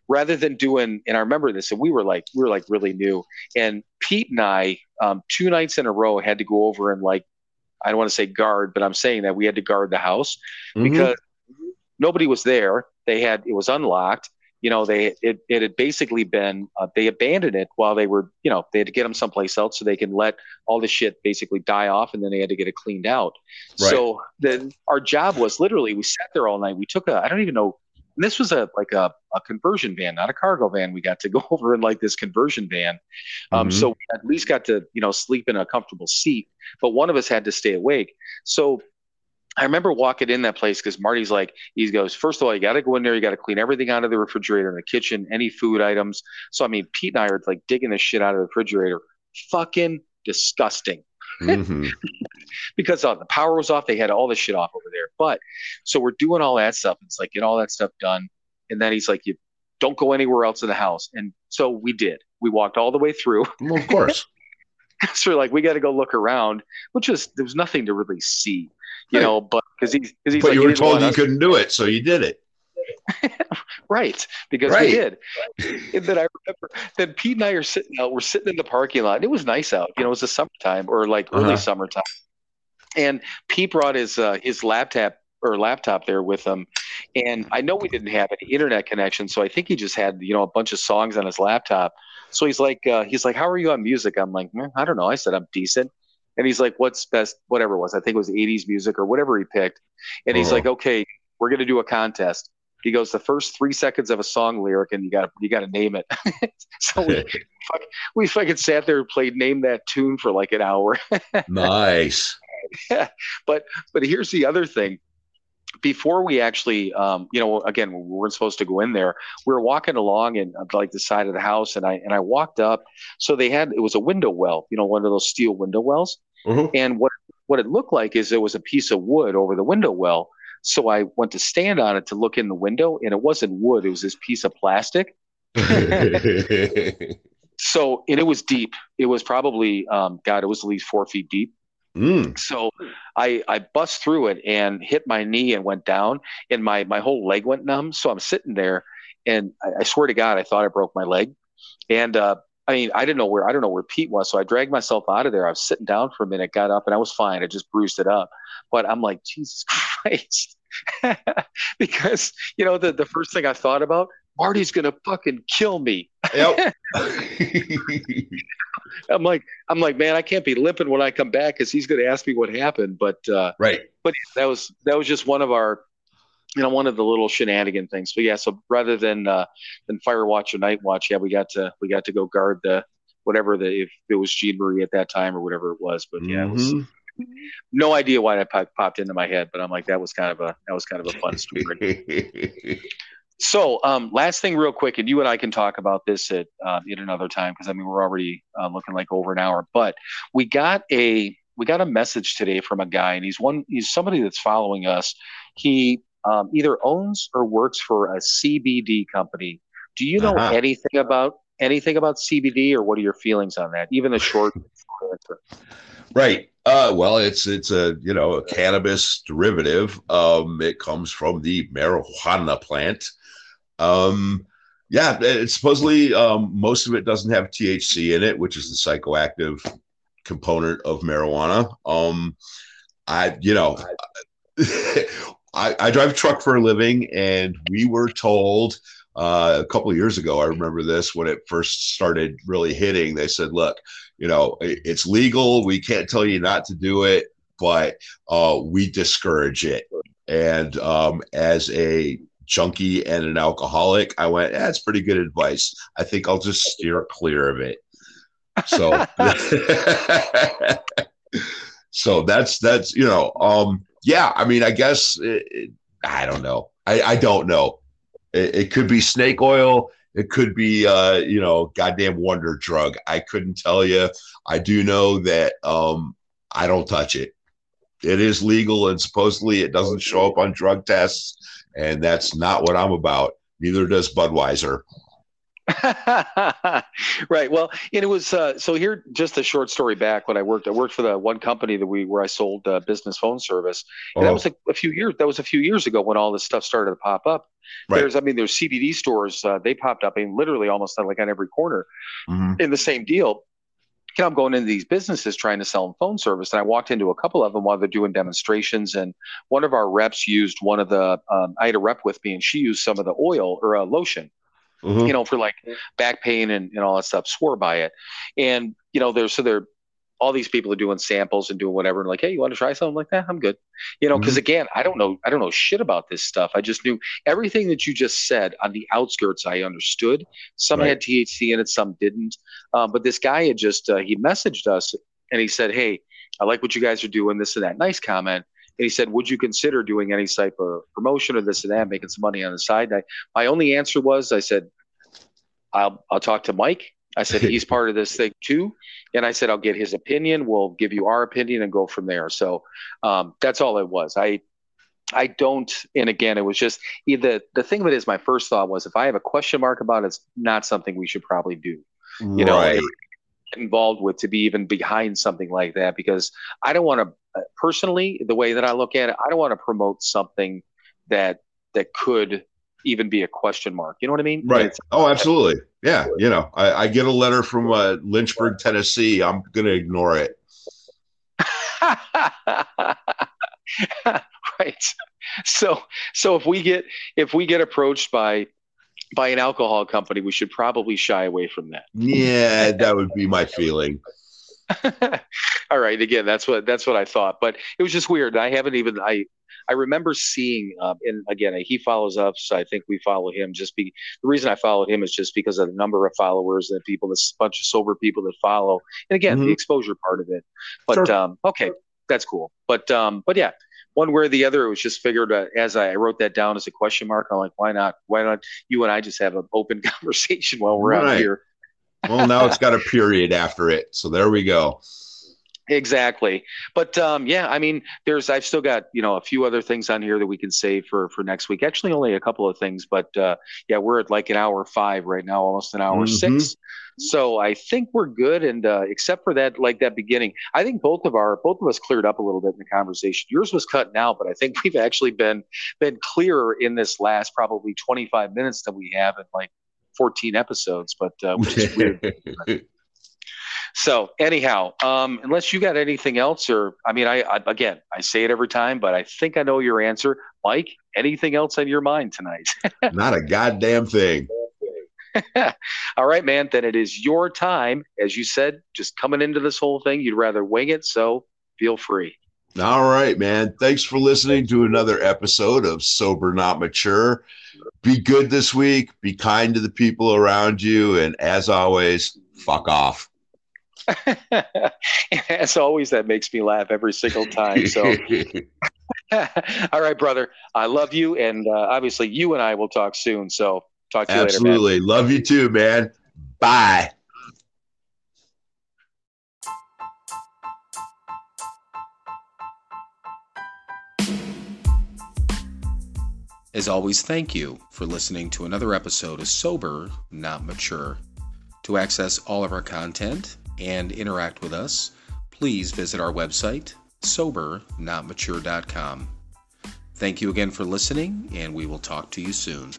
[SPEAKER 1] rather than doing, and I remember this, and we were like we were like really new. And Pete and I, um, two nights in a row, had to go over and like I don't want to say guard, but I'm saying that we had to guard the house
[SPEAKER 2] Mhm.
[SPEAKER 1] because nobody was there. They had it was unlocked. You know, they it, it had basically been uh, they abandoned it while they were you know they had to get them someplace else so they can let all the shit basically die off, and then they had to get it cleaned out.
[SPEAKER 2] Right.
[SPEAKER 1] So then our job was literally we sat there all night. We took a I don't even know. And this was a like a, a conversion van, not a cargo van. We got to go over in like this conversion van. Um,
[SPEAKER 2] Mhm.
[SPEAKER 1] So we at least got to you know sleep in a comfortable seat, but one of us had to stay awake. So I remember walking in that place because Marty's like, he goes, first of all, you got to go in there, you got to clean everything out of the refrigerator in the kitchen, any food items. So I mean, Pete and I are like digging the shit out of the refrigerator, fucking disgusting
[SPEAKER 2] Mhm.
[SPEAKER 1] because uh, the power was off. They had all this shit off over there. But so we're doing all that stuff. It's like get all that stuff done, and then he's like, "You don't go anywhere else in the house." And so we did. We walked all the way through.
[SPEAKER 2] Well, of course.
[SPEAKER 1] so we're like, we got to go look around, which was there was nothing to really see, you
[SPEAKER 2] Right.
[SPEAKER 1] know. But because he's because he's
[SPEAKER 2] but
[SPEAKER 1] like,
[SPEAKER 2] you were told you couldn't do it, so you did it.
[SPEAKER 1] right because
[SPEAKER 2] Right.
[SPEAKER 1] we did. And then I remember then Pete and I are sitting out. We're sitting in the parking lot. And it was nice out. You know, it was the summertime or like early
[SPEAKER 2] Uh-huh.
[SPEAKER 1] summertime. And Pete brought his uh, his laptop or laptop there with him. And I know we didn't have any internet connection, so I think he just had you know a bunch of songs on his laptop. So he's like, uh, he's like, how are you on music? I'm like, "Mm, I don't know. I said I'm decent. And he's like, what's best? Whatever it was. I think it was 80s music or whatever he picked. And he's
[SPEAKER 2] Uh-huh.
[SPEAKER 1] like, okay, we're gonna do a contest. He goes, the first three seconds of a song lyric, and you got to you got to name it. so we, fuck, we fucking sat there and played name that tune for like an hour.
[SPEAKER 2] nice.
[SPEAKER 1] but but here's the other thing. Before we actually, um, you know, again, we weren't supposed to go in there. We were walking along and uh, like the side of the house, and I and I walked up. So they had it was a window well, you know, one of those steel window wells.
[SPEAKER 2] Mhm.
[SPEAKER 1] And what what it looked like is there was a piece of wood over the window well. So I went to stand on it to look in the window, and it wasn't wood; it was this piece of plastic. So and it was deep. It was probably, um, God, it was at least four feet deep.
[SPEAKER 2] Mm.
[SPEAKER 1] So I I bust through it and hit my knee and went down, and my my whole leg went numb. So I'm sitting there, and I, I swear to God, I thought I broke my leg. And uh, I mean, I didn't know where I don't know where Pete was, so I dragged myself out of there. I was sitting down for a minute, got up, and I was fine. I just bruised it up, but I'm like, Jesus Christ, because you know the the first thing I thought about, Marty's gonna fucking kill me.
[SPEAKER 2] Yep.
[SPEAKER 1] I'm like, I'm like, man, I can't be limping when I come back because he's gonna ask me what happened. But uh,
[SPEAKER 2] right.
[SPEAKER 1] but that was that was just one of our you know one of the little shenanigan things. But yeah so rather than uh than fire watch or night watch yeah we got to we got to go guard the whatever the if it was jean marie at that time or whatever it was. But yeah it was no idea why that pop, popped into my head but i'm like that was kind of a that was kind of a fun story. So um last thing real quick and you and i can talk about this at uh, in another time because i mean we're already uh, looking like over an hour but we got a we got a message today from a guy and he's one he's somebody that's following us. He um, either owns or works for a cbd company do you know
[SPEAKER 2] Uh-huh.
[SPEAKER 1] anything about anything about cbd or what are your feelings on that even the short answer
[SPEAKER 2] Right. Uh, well, it's it's a you know a cannabis derivative. Um, it comes from the marijuana plant. Um, yeah, it, supposedly um, most of it doesn't have THC in it, which is the psychoactive component of marijuana. Um, I you know, I, I drive a truck for a living, and we were told uh, a couple of years ago. I remember this when it first started really hitting. They said, "Look." you know it- it's legal we can't tell you not to do it but uh, we discourage it and um, as a junkie and an alcoholic i went that's pretty good advice i think i'll just steer clear of it so so that's that's you know um yeah i mean i guess it, it, i don't know. I i don't know. It, it could be snake oil. It could be uh you know goddamn wonder drug. I couldn't tell you. I do know that um i don't touch it. It is legal and supposedly it doesn't show up on drug tests, and that's not what I'm about. Neither does Budweiser.
[SPEAKER 1] right. Well, and it was uh, so here. Just a short story back when I worked. I worked for the one company that we where I sold uh, business phone service. And That
[SPEAKER 2] Oh.
[SPEAKER 1] was a, a few years. That was a few years ago when all this stuff started to pop up.
[SPEAKER 2] Right.
[SPEAKER 1] There's, I mean, there's CBD stores. Uh, they popped up in literally almost like on every corner
[SPEAKER 2] Mhm.
[SPEAKER 1] in the same deal. You know, I'm going into these businesses trying to sell them phone service, and I walked into a couple of them while they're doing demonstrations. And one of our reps used one of the. Um, I had a rep with me, and she used some of the oil or uh, lotion
[SPEAKER 2] Mhm.
[SPEAKER 1] you know, for like back pain and, and all that stuff, swore by it. And, you know, there's so they're all these people are doing samples and doing whatever and like, hey, you want to try something like that? I'm good. You know, because again, I don't know, I don't know shit about this stuff. I just knew everything that you just said on the outskirts, I understood. Some
[SPEAKER 2] Right.
[SPEAKER 1] had THC in it, some didn't. Um, but this guy had just uh, he messaged us and he said, Hey, I like what you guys are doing, this and that. Nice comment. And he said, Would you consider doing any type of promotion or this and that, making some money on the side? I, my only answer was, I said, I'll I'll talk to Mike. I said he's part of this thing too, and I said I'll get his opinion. We'll give you our opinion and go from there. So um, that's all it was. I I don't, and again, it was just the the thing of it is, my first thought was if I have a question mark about it, it's not something we should probably do. You know,
[SPEAKER 2] right.
[SPEAKER 1] get involved with to be even behind something like that because I don't want to personally the way that I look at it I don't want to promote something that that could even be a question mark you know what I mean
[SPEAKER 2] Right.
[SPEAKER 1] It's-
[SPEAKER 2] Oh, absolutely. Yeah. You know, I, I get a letter from uh, Lynchburg, Tennessee. I'm going to ignore it.
[SPEAKER 1] right so so if we get if we get approached by by an alcohol company we should probably shy away from that
[SPEAKER 2] Yeah, that would be my feeling.
[SPEAKER 1] all right again that's what that's what i thought but it was just weird i haven't even i i remember seeing um, and again he follows up, so i think we follow him just be the reason i followed him is just because of the number of followers and people this bunch of sober people that follow and again the
[SPEAKER 2] Mhm.
[SPEAKER 1] exposure part of it but
[SPEAKER 2] Sure.
[SPEAKER 1] um okay that's cool but um but yeah one way or the other it was just figured uh, as i wrote that down as a question mark i'm like why not why not you and i just have an open conversation while we're out here
[SPEAKER 2] Well, now it's got a period after it. So there we go.
[SPEAKER 1] Exactly. But um, yeah, I mean, there's I've still got you know a few other things on here that we can save for for next week. Actually, only a couple of things, but uh, yeah, we're at like an hour five right now, almost an hour
[SPEAKER 2] Mhm.
[SPEAKER 1] six. So I think we're good. And uh, except for that, like that beginning, I think both of our both of us cleared up a little bit in the conversation. Yours was cut now, but I think we've actually been been clearer in this last probably 25 minutes than we have in like 14 episodes. But uh, which is weird. So anyhow, um, unless you got anything else, or I mean, I, I again, I say it every time, but I think I know your answer, Mike. Anything else on your mind tonight?
[SPEAKER 2] Not a goddamn thing.
[SPEAKER 1] All right, man. Then it is your time, as you said, just coming into this whole thing. You'd rather wing it, so feel free.
[SPEAKER 2] All right, man. Thanks for listening to another episode of Sober Not Mature. Be good this week. Be kind to the people around you. And as always, fuck off.
[SPEAKER 1] as always, that makes me laugh every single time. So, all right, brother. I love you, and uh, obviously, you and I will talk soon. So, talk to you later.
[SPEAKER 2] Absolutely. Love you too, man. Bye.
[SPEAKER 5] As always, thank you for listening to another episode of Sober, Not Mature. To access all of our content and interact with us, please visit our website, sobernotmature.com. Thank you again for listening, and we will talk to you soon.